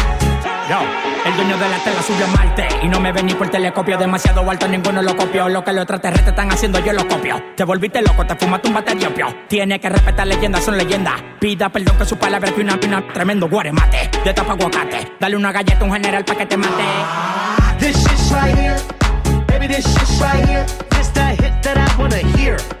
Yo, el dueño de la tela subió a Marte y no me vení por telescopio demasiado alto, ninguno lo copió. Lo que los extraterrestres están haciendo, yo lo copio. Te volviste loco, te fumaste un bate diopio. Tiene que respetar leyendas, son leyendas. Pida perdón que su palabra que una pina tremendo guaremate. De tapa aguacate, dale una galleta a un general pa' que te mate. This shit's right here. Baby, this shit's right here. This hit that I wanna hear.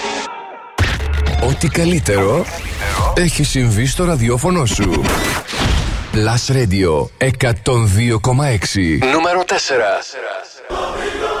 Ό,τι καλύτερο έχει συμβεί στο ραδιόφωνο σου. Plus Radio 102,6 Νούμερο 4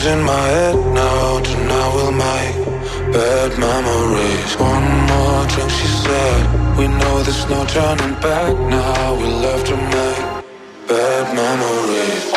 losing my head now. Tonight we'll make bad memories. One more drink, she said. We know there's no turning back now. We love to make bad memories.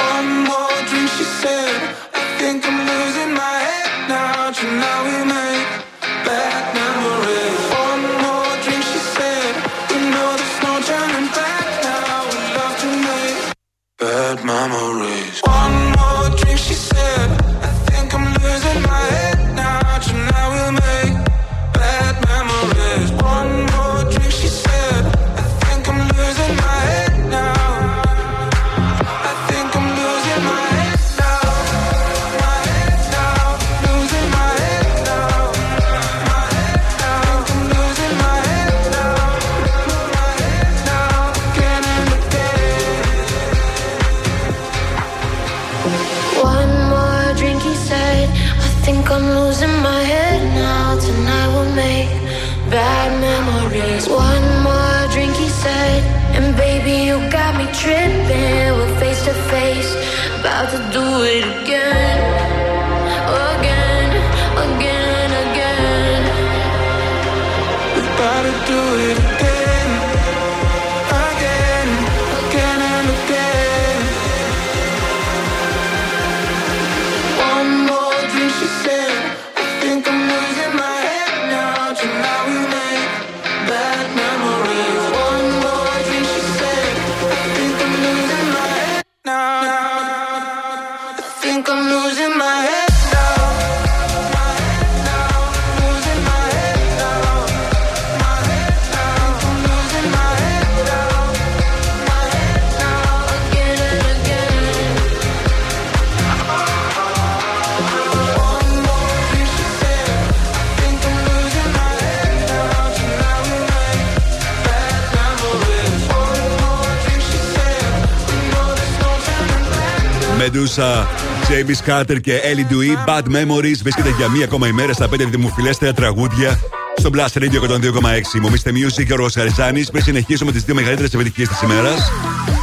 Travis και Ellie Dewey. Bad Memories βρίσκεται για μία ακόμα ημέρα στα 5 δημοφιλέστερα τραγούδια στο Blast Radio 102,6. Μομίστε Music και ο Ροσαριζάνη. Πριν συνεχίσουμε τις δύο μεγαλύτερες επιτυχίε της ημέρας,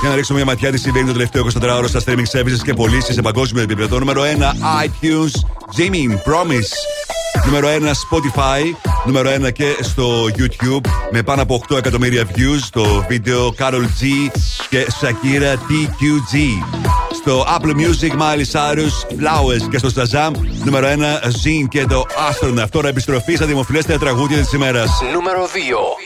για να ρίξουμε μια ματιά τι συμβαίνει το τελευταίο 24ωρο στα streaming services και πωλήσεις σε παγκόσμιο επίπεδο. Νούμερο 1 iTunes Jimmy Promise. Νούμερο 1 Spotify. Νούμερο 1 και στο YouTube με πάνω από 8 εκατομμύρια views το βίντεο Carol G και Shakira TQG στο Apple Music, Miley Cyrus, Flowers και στο Shazam. Νούμερο 1, Zin και το Astronaut. Τώρα επιστροφή στα δημοφιλέστερα τραγούδια της ημέρας. Νούμερο 2.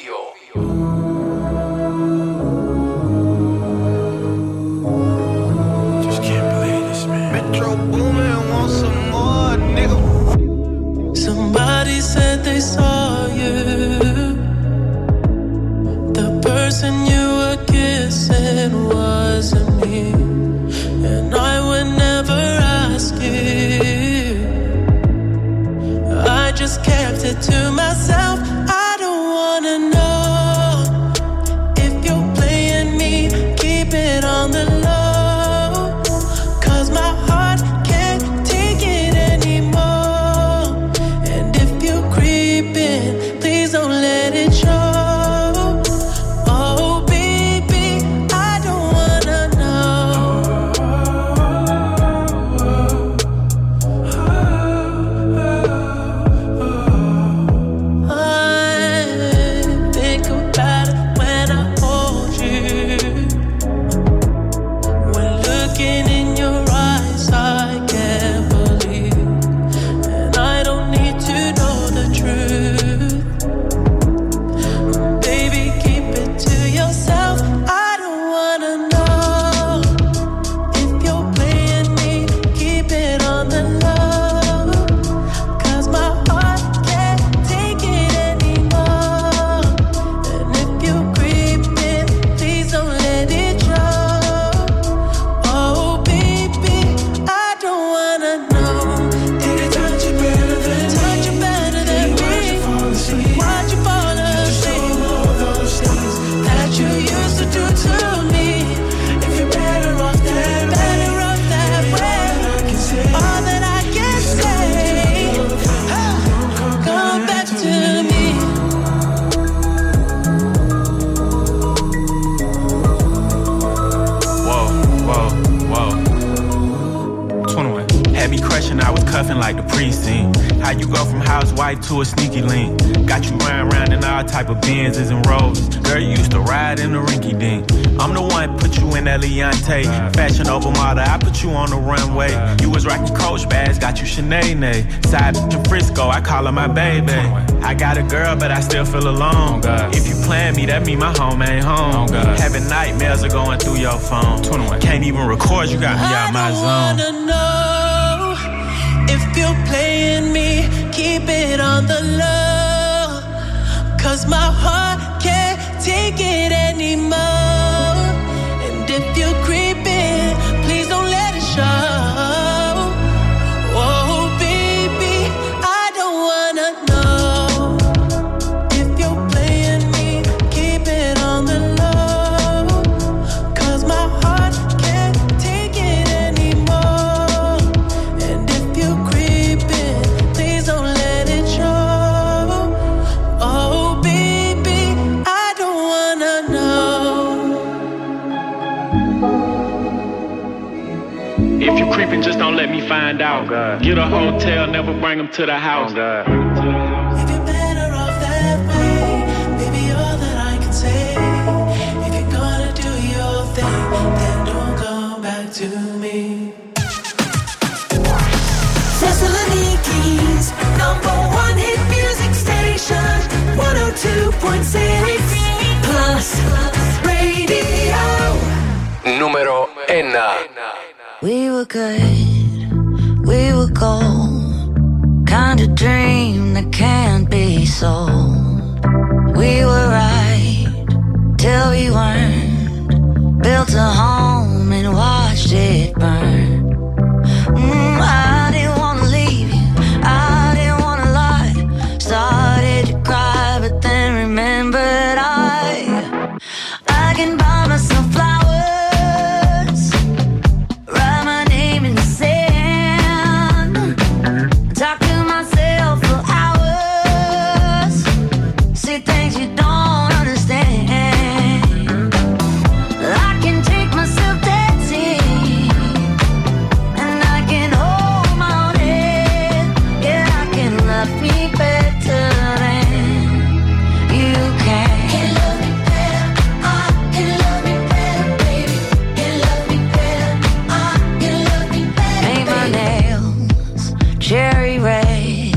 cherry red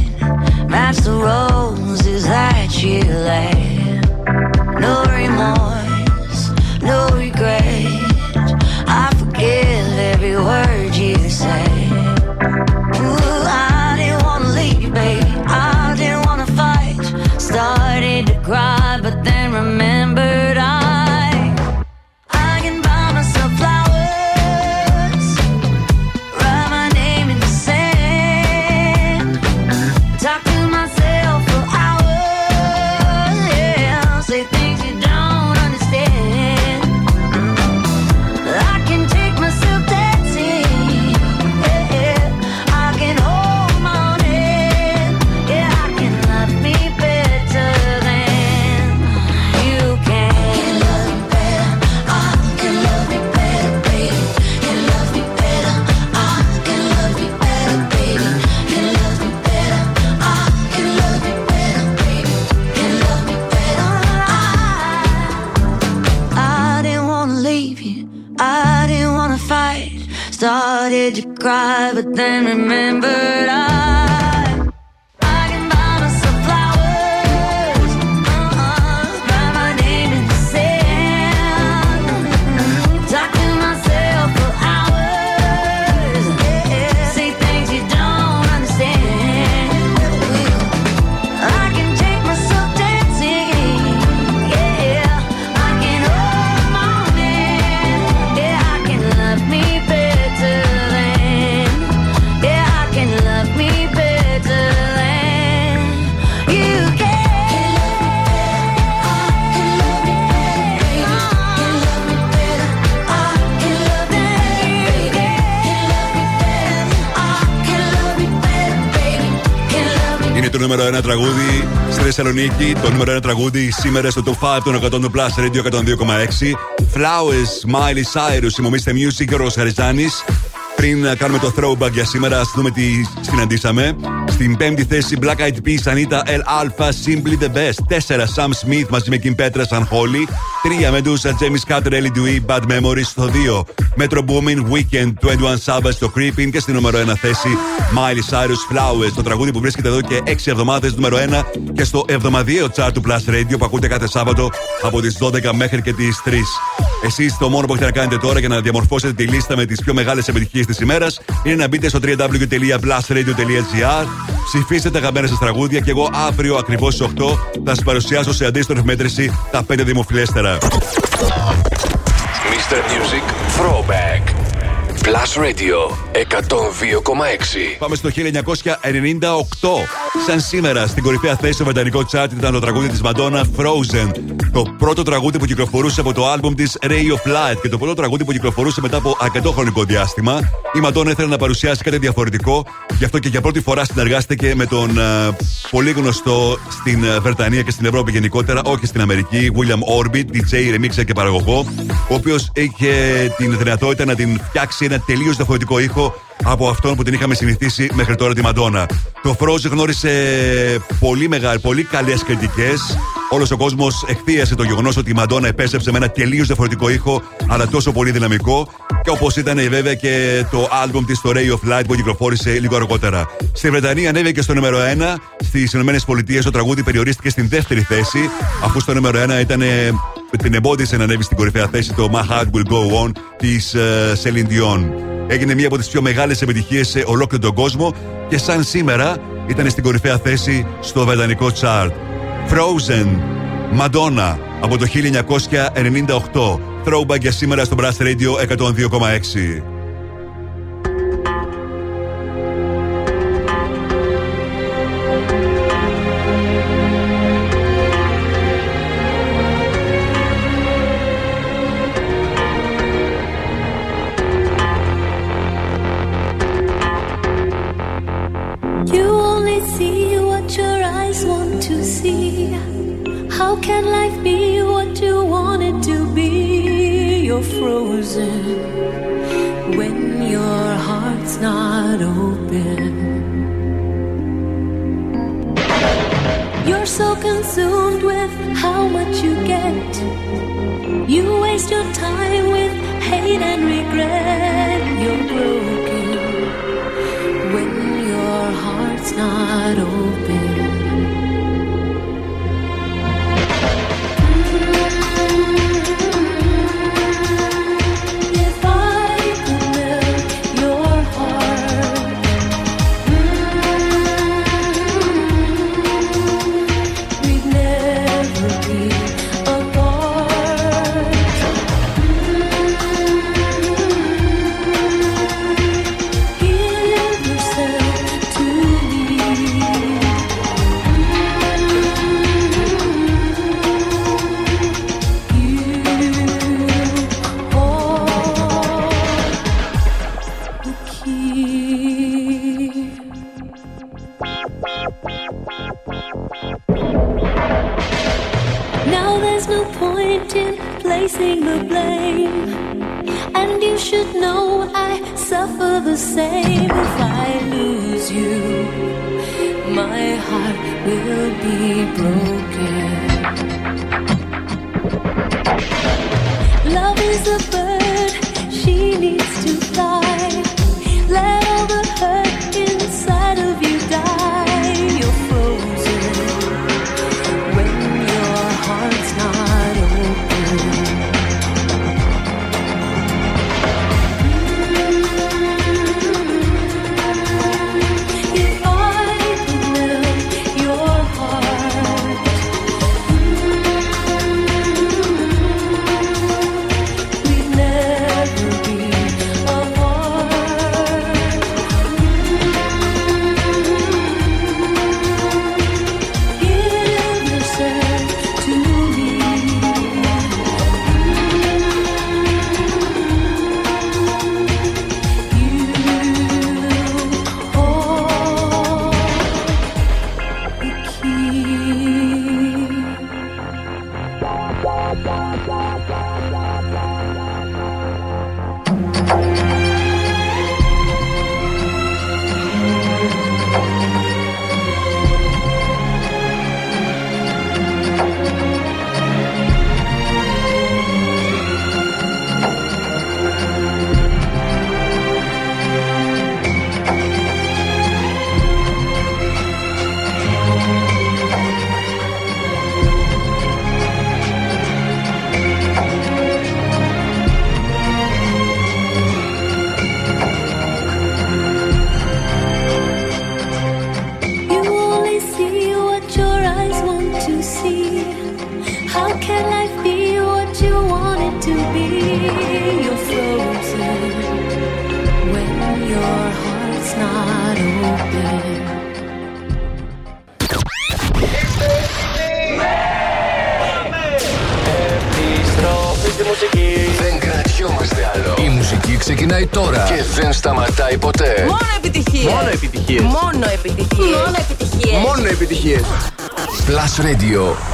match the roses that you lay. No remorse. Θεσσαλονίκη. Το νούμερο 1 τραγούδι σήμερα στο Top 5 των 100 του Plus Radio 102,6. Flowers, Miley Cyrus, ημομίστε Music, Γιώργος Χαριζάνης. Πριν να κάνουμε το throwback για σήμερα, α δούμε τι συναντήσαμε. Στην πέμπτη θέση, Black Eyed Peas, Anita El Alpha, Simply the Best. 4, Sam Smith μαζί με Kim Petra, San Holly. 3, Medusa, James Carter, Ellie Dewey, Bad Memories. Στο 2, Metro Boomin, Weekend, 21 Sabbath, στο Creeping. Και στη νούμερο 1 θέση, Miley Cyrus, Flowers. Το τραγούδι που βρίσκεται εδώ και 6 εβδομάδες, νούμερο 1 και στο εβδομαδιαίο chart του Plus Radio που ακούτε κάθε Σάββατο από τις 12 μέχρι και τις 3. Εσείς το μόνο που έχετε να κάνετε τώρα για να διαμορφώσετε τη λίστα με τις πιο μεγάλες επιτυχίες της ημέρας είναι να μπείτε στο www.plusradio.gr, ψηφίστε τα αγαπημένα σας τραγούδια και εγώ αύριο ακριβώς στις 8 θα σας παρουσιάσω σε αντίστοιχη μέτρηση τα 5 δημοφιλέστερα. Mr. Music Throwback. Plus Radio 102,6. Πάμε στο 1998. Σαν σήμερα, στην κορυφαία θέση στο βρετανικό τσάρτ ήταν το τραγούδι της Madonna Frozen. Το πρώτο τραγούδι που κυκλοφορούσε από το άλμπουμ της Ray of Light και το πρώτο τραγούδι που κυκλοφορούσε μετά από αρκετό χρονικό διάστημα. Η Madonna ήθελε να παρουσιάσει κάτι διαφορετικό, γι' αυτό και για πρώτη φορά συνεργάστηκε με τον ε, πολύ γνωστό στην ε, Βρετανία και στην Ευρώπη γενικότερα, όχι στην Αμερική, William Orbit, DJ, remixer και παραγωγό, ο οποίος είχε την δυνατότητα να την φτιάξει ένα τελείως διαφορετικό ήχο από αυτόν που την είχαμε συνηθίσει μέχρι τώρα τη Μαντόνα. Το Frozen γνώρισε πολύ μεγάλη, πολύ καλές κριτικές. Όλος ο κόσμος εχθίασε το γεγονός ότι η Μαντόνα επέστρεψε με ένα τελείως διαφορετικό ήχο, αλλά τόσο πολύ δυναμικό. Και όπως ήταν βέβαια και το άλμπουμ της το Ray of Light που κυκλοφόρησε λίγο αργότερα. Στη Βρετανία ανέβηκε στο νούμερο 1. Στις ΗΠΑ το τραγούδι περιορίστηκε στην δεύτερη θέση, αφού στο νούμερο 1 ήταν την εμπόδισε να ανέβει στην κορυφαία θέση το My Heart Will Go On της Celine Dion. Έγινε μία από τις πιο μεγάλες επιτυχίες σε ολόκληρο τον κόσμο και σαν σήμερα ήταν στην κορυφαία θέση στο βρετανικό chart. Frozen, Madonna από το 1998. Throwback για σήμερα στο Brass Radio 102,6. You're frozen when your heart's not open. You're so consumed with how much you get. You waste your time with hate and regret. You're broken when your heart's not open.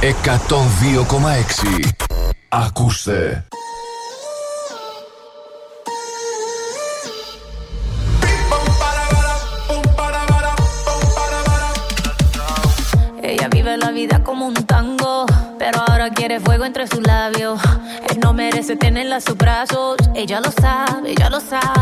102,6. Ακούστε. Ella vive la vida como un tango, pero ahora quiere fuego entre sus labios. Él no merece tenerla a sus brazos, ella lo sabe, ella lo sabe.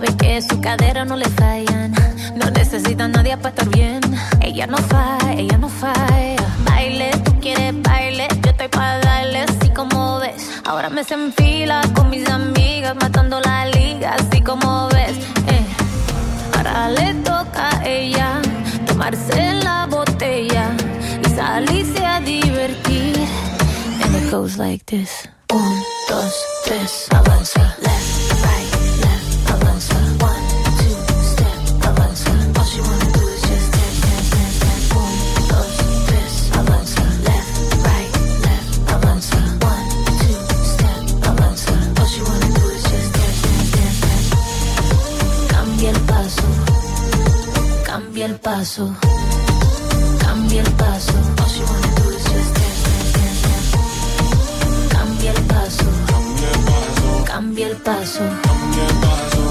Sabe que su cadera no le fallan. No necesita a nadie para estar bien. Ella no falla, ella no falla. Baile, tú quieres baile. Yo estoy para darle así como ves. Ahora me se enfila con mis amigas, matando la liga, así como ves. Eh. Ahora le toca a ella tomarse la botella y salirse a divertir. And it goes like this: Un, dos, tres, avanza, left, paso, cambia el paso. Cambia el paso, cambia el paso,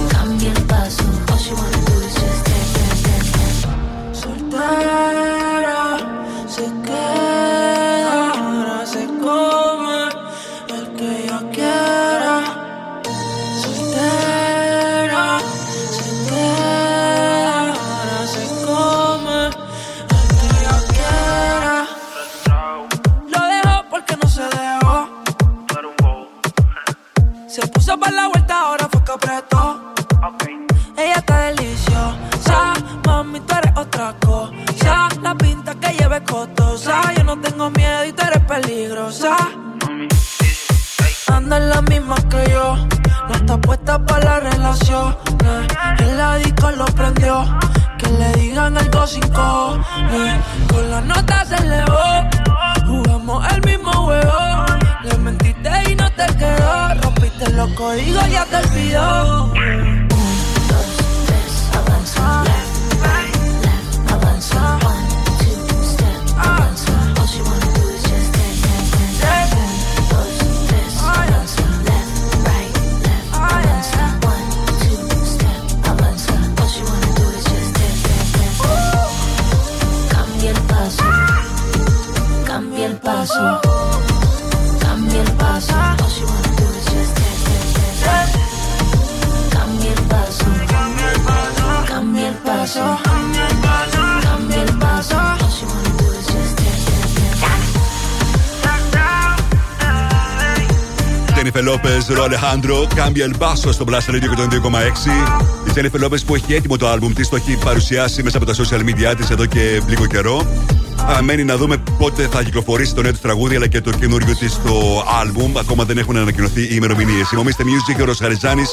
cambia el paso. All she wanna do is just dance, dance, dance. Soltar. Relación. En la disco lo prendió, que le digan algo sin cojones. Con la nota se elevó, jugamos el mismo juego. Le mentiste y no te quedó, rompiste los códigos, ya te olvidó. Τζένιφερ Λόπε, Ρο Αλεχάνδρο, Κάμπια Ελμπάσο στο Blast Radio και τον 2,6. Η Τζένιφερ Λόπε που έχει έτοιμο το album της, το έχει παρουσιάσει μέσα από τα social media της εδώ και λίγο καιρό. Α, μένει να δούμε πότε θα κυκλοφορήσει το νέο της τραγούδι αλλά και το καινούριο της το album. Ακόμα δεν έχουν ανακοινωθεί οι ημερομηνίες. Θυμόμαστε Music, ο Ροσχαριζάνη.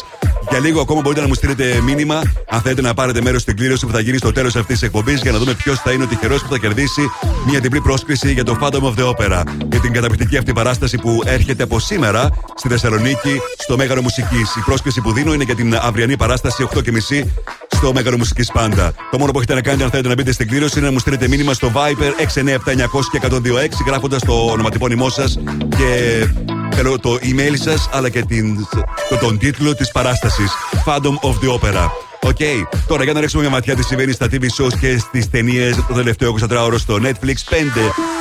Για λίγο ακόμα μπορείτε να μου στείλετε μήνυμα αν θέλετε να πάρετε μέρος στην κλήρωση που θα γίνει στο τέλος αυτής της εκπομπής για να δούμε ποιος θα είναι ο τυχερός που θα κερδίσει μια διπλή πρόσκληση για το Phantom of the Opera. Για την καταπληκτική αυτή παράσταση που έρχεται από σήμερα στη Θεσσαλονίκη στο Μέγαρο Μουσικής. Η πρόσκληση που δίνω είναι για την αυριανή παράσταση 8.30 στο Μέγαρο Μουσικής Πάντα. Το μόνο που έχετε να κάνετε αν θέλετε να μπείτε στην κλήρωση είναι να μου στείλετε μήνυμα στο Viper 697 και 126 γράφοντας το ονοματεπώνυμό σας και Θέλω το email σας αλλά και την, το, τον τίτλο της παράστασης. Phantom of the Opera. OK, τώρα για να ρίξουμε μια ματιά τι συμβαίνει στα TV shows και στις ταινίες το τελευταίο 24ωρο στο Netflix. 5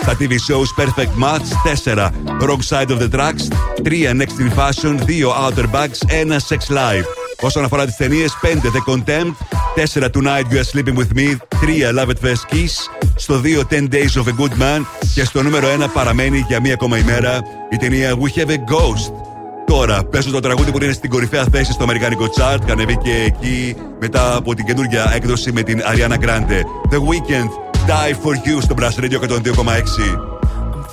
τα TV shows Perfect Match, 4 Wrong Side of the Tracks, 3 Next in Fashion, 2 Outer Bags, 1 Sex Life. Όσον αφορά τις ταινίες, 5 The Contempt, 4 Tonight You Are Sleeping With Me, 3 Love It First Kiss, στο 2 10 Days of a Good Man και στο νούμερο 1 παραμένει για μία ακόμα ημέρα η ταινία We Have a Ghost. Τώρα πέσω το τραγούδι που είναι στην κορυφαία θέση στο Αμερικάνικο chart και ανεβήκε εκεί μετά από την καινούργια έκδοση με την Ariana Grande. The Weekend, Die For You στο Brass Radio 102,6.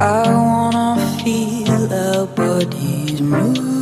I wanna feel our bodies move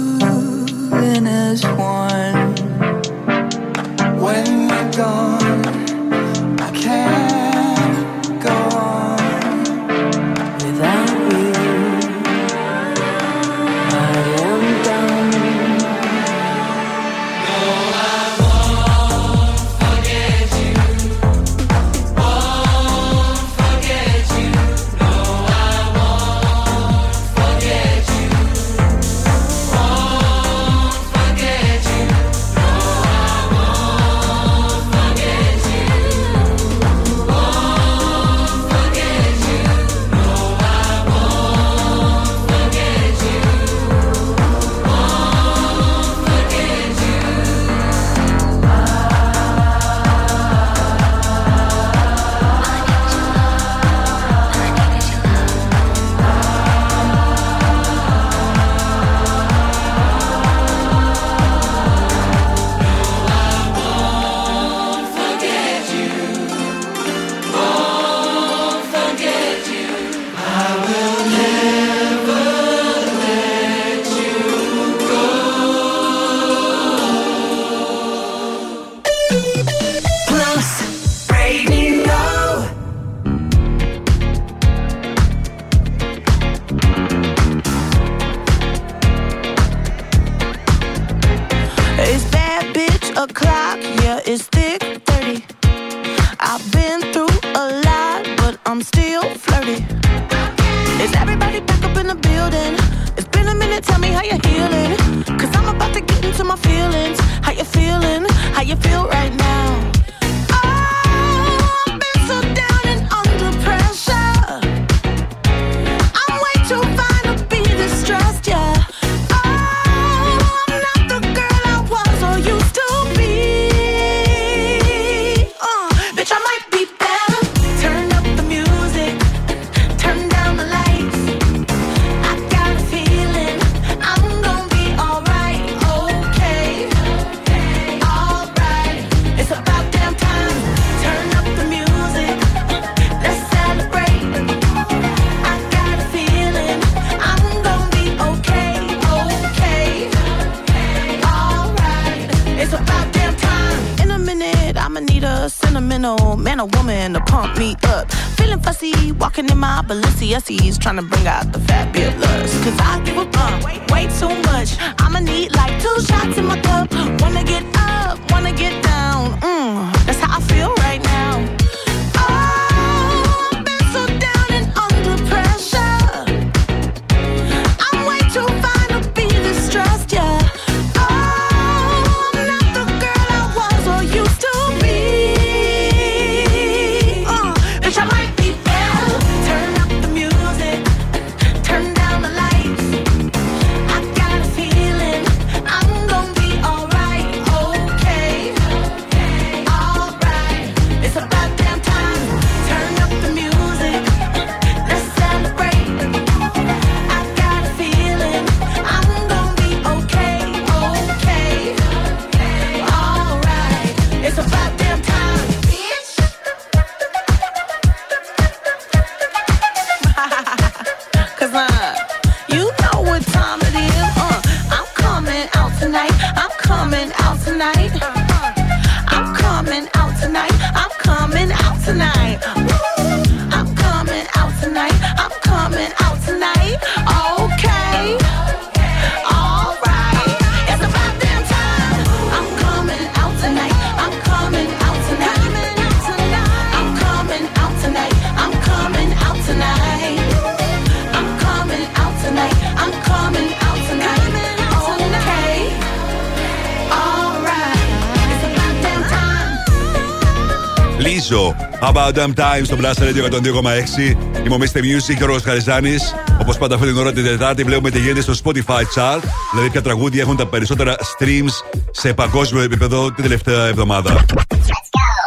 Freedom Time στο Blast Radio 102,6. Είμαι ο Mr. Music και ο Χαριζάνης. Όπως πάντα, αυτή την ώρα την Τετάρτη βλέπουμε τι γίνεται στο Spotify chart. Δηλαδή, ποια τραγούδια έχουν τα περισσότερα streams σε παγκόσμιο επίπεδο την τελευταία εβδομάδα.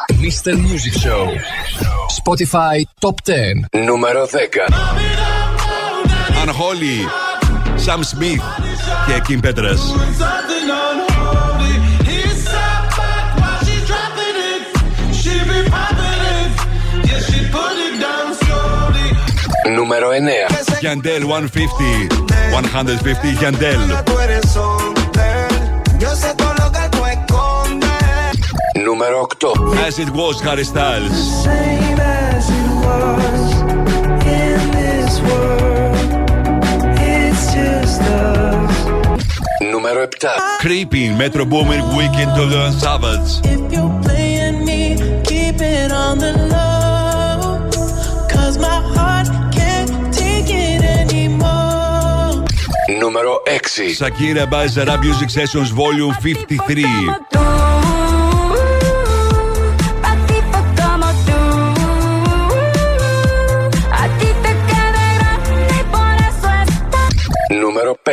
Mr. Music Show. Spotify Top 10. Νούμερο 10. Unholy. Sam Smith και Kim Petras. νούμερο 9. Γιαντέλ 150. 150 Γιαντέλ. Νούμερο 8. As it was, Harry Styles. Νούμερο 7. Creeping, Metro Boomin, Weekend of the Savage. Sakira Μπάζαρα Music Sessions Volume 53. Νούμερο 5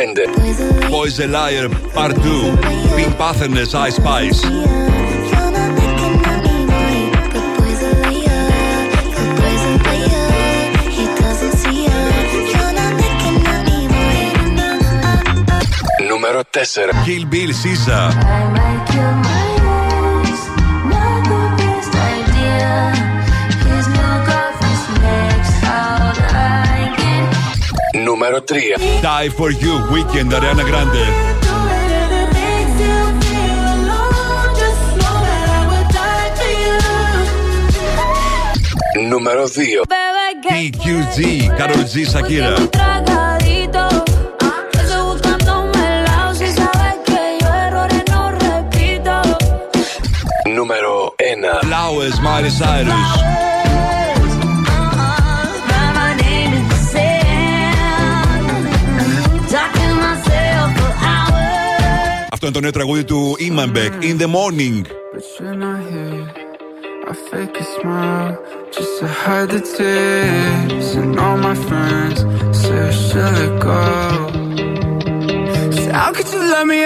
Boys a Liar Part 2 Pink Patterns Spice. Kill Bill Sisa. Νούμερο 3 Die for you, weekend, Ariana Grande. Νούμερο 2 TQG, Karol G, Shakira. is Miley Cyrus. Αυτό είναι το νέο τραγούδι του Imanbek, In the Morning. But you're not here. I fake a smile just to hide the tears. And all my friends say I should let go. So how could you love me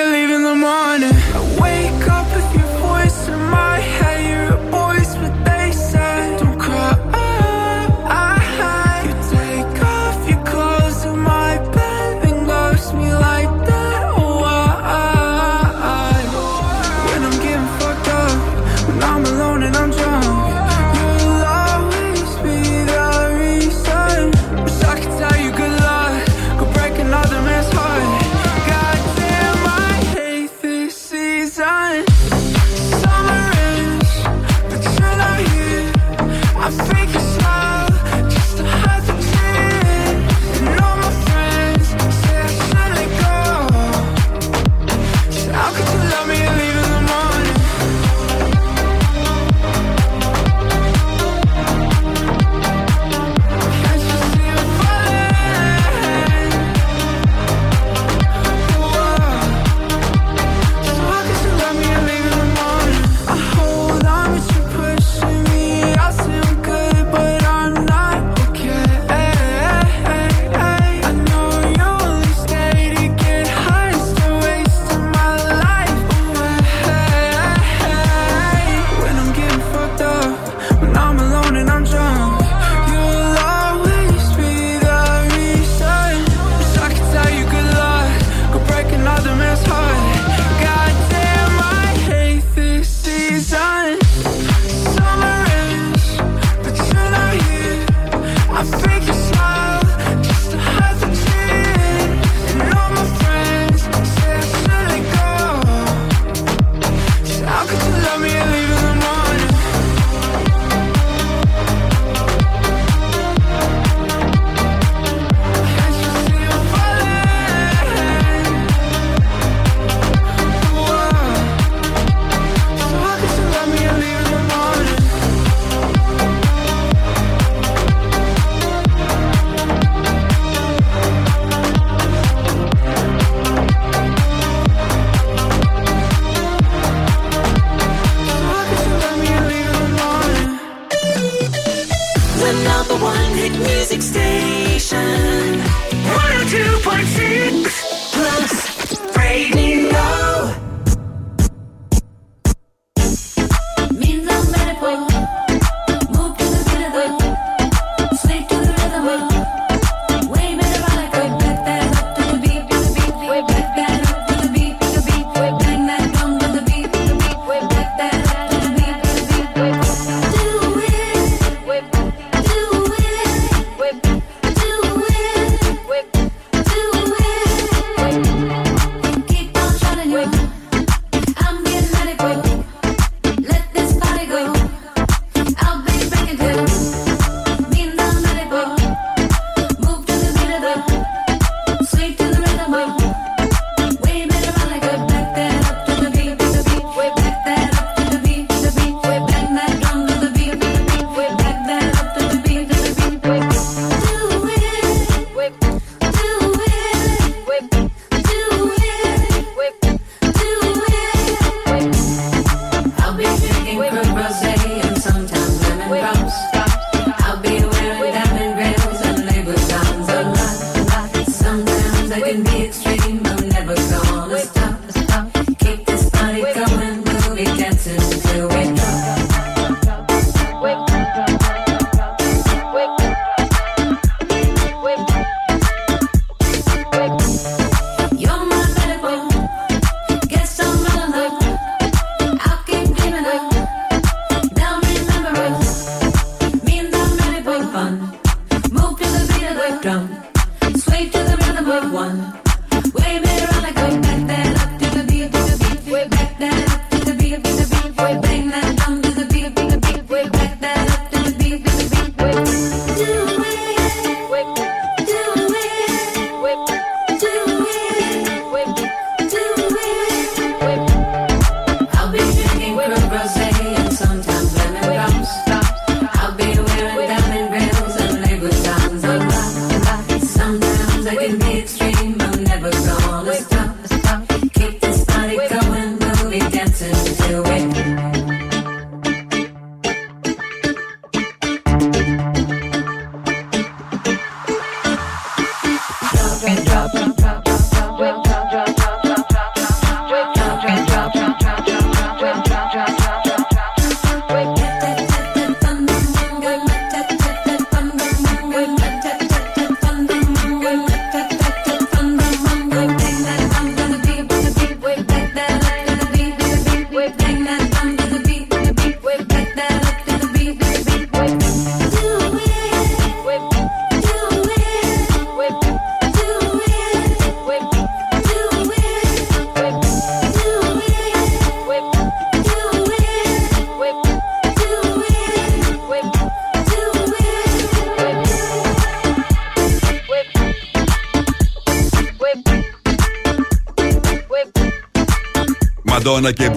music station. 102.6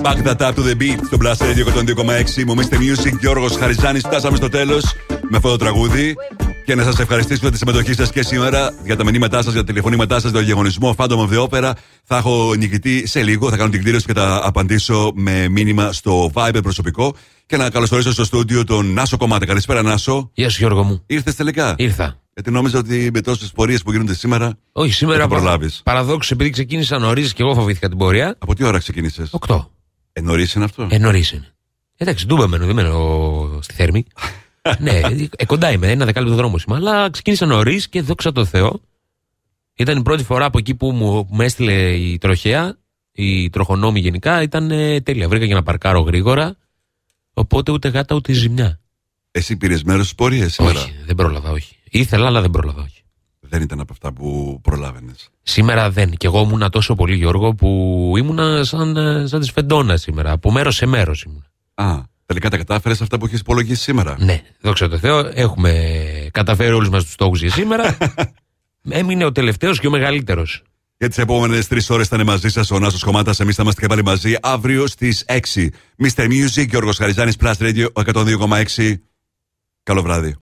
Back That Up to the Beat στο Blast Radio 102,6. Μου Mr. Music, Γιώργος Χαριζάνης. Φτάσαμε στο τέλος με αυτό το τραγούδι. Και να σας ευχαριστήσω για τη συμμετοχή σας και σήμερα, για τα μηνύματά σας, για τα τηλεφωνήματά σας, για τον διαγωνισμό Phantom of the Opera. Θα έχω νικητή σε λίγο, θα κάνω την κλήρωση και θα απαντήσω με μήνυμα στο Viber προσωπικό. Και να καλωσορίσω στο στούντιο τον Νάσο Κομμάτα. Καλησπέρα, Νάσο. Γεια σου, Γιώργο μου. Ήρθες τελικά; Ήρθα. Γιατί νόμιζα ότι με τόσες πορείες που γίνονται σήμερα. Όχι, σήμερα θα προλάβεις. Παραδόξως, επειδή ξεκίνησα νωρίς και εγώ φοβήθηκα την πορεία. Από τι ώρα ξεκίνησες, 8. Ε, νωρίς είναι αυτό; Ε, νωρί είναι. Εντάξει, ντούμπα μένω, δεν μένω στη θέρμη. ναι, ε, κοντά είμαι, ένα δεκάλεπτο δρόμο είμαι. Αλλά ξεκίνησα νωρίς και δόξα τω Θεώ. Ήταν η πρώτη φορά από εκεί που μου, μου έστειλε η τροχέα, η τροχονόμη γενικά, ήταν ε, τέλεια. Βρήκα για να παρκάρω γρήγορα. Οπότε ούτε γάτα ούτε ζημιά. Εσύ πήρες μέρος στις πορείες σήμερα; Όχι, δεν πρόλαβα, όχι. Ήθελα, αλλά δεν πρόλαβα, όχι. Δεν ήταν από αυτά που προλάβαινες. Σήμερα δεν. Και εγώ ήμουνα τόσο πολύ, Γιώργο, που ήμουνα σαν, ε, σαν της Φεντόνα σήμερα. Από μέρος σε μέρος ήμουν. Α, τελικά τα κατάφερες αυτά που έχεις υπολογίσει σήμερα. Ναι, δόξα τω Θεώ, έχουμε καταφέρει όλους μας τους στόχους για σήμερα. Έμεινε ο τελευταίος και ο μεγαλύτερος. Για τις επόμενες τρεις ώρες θα είναι μαζί σας ο Νάσος Κομμάτας. Εμείς θα είμαστε και πάλι μαζί αύριο στις 6. Mr. Music, Γιώργος Χαριζάνης, Plus Radio 102,6. Καλό βράδυ.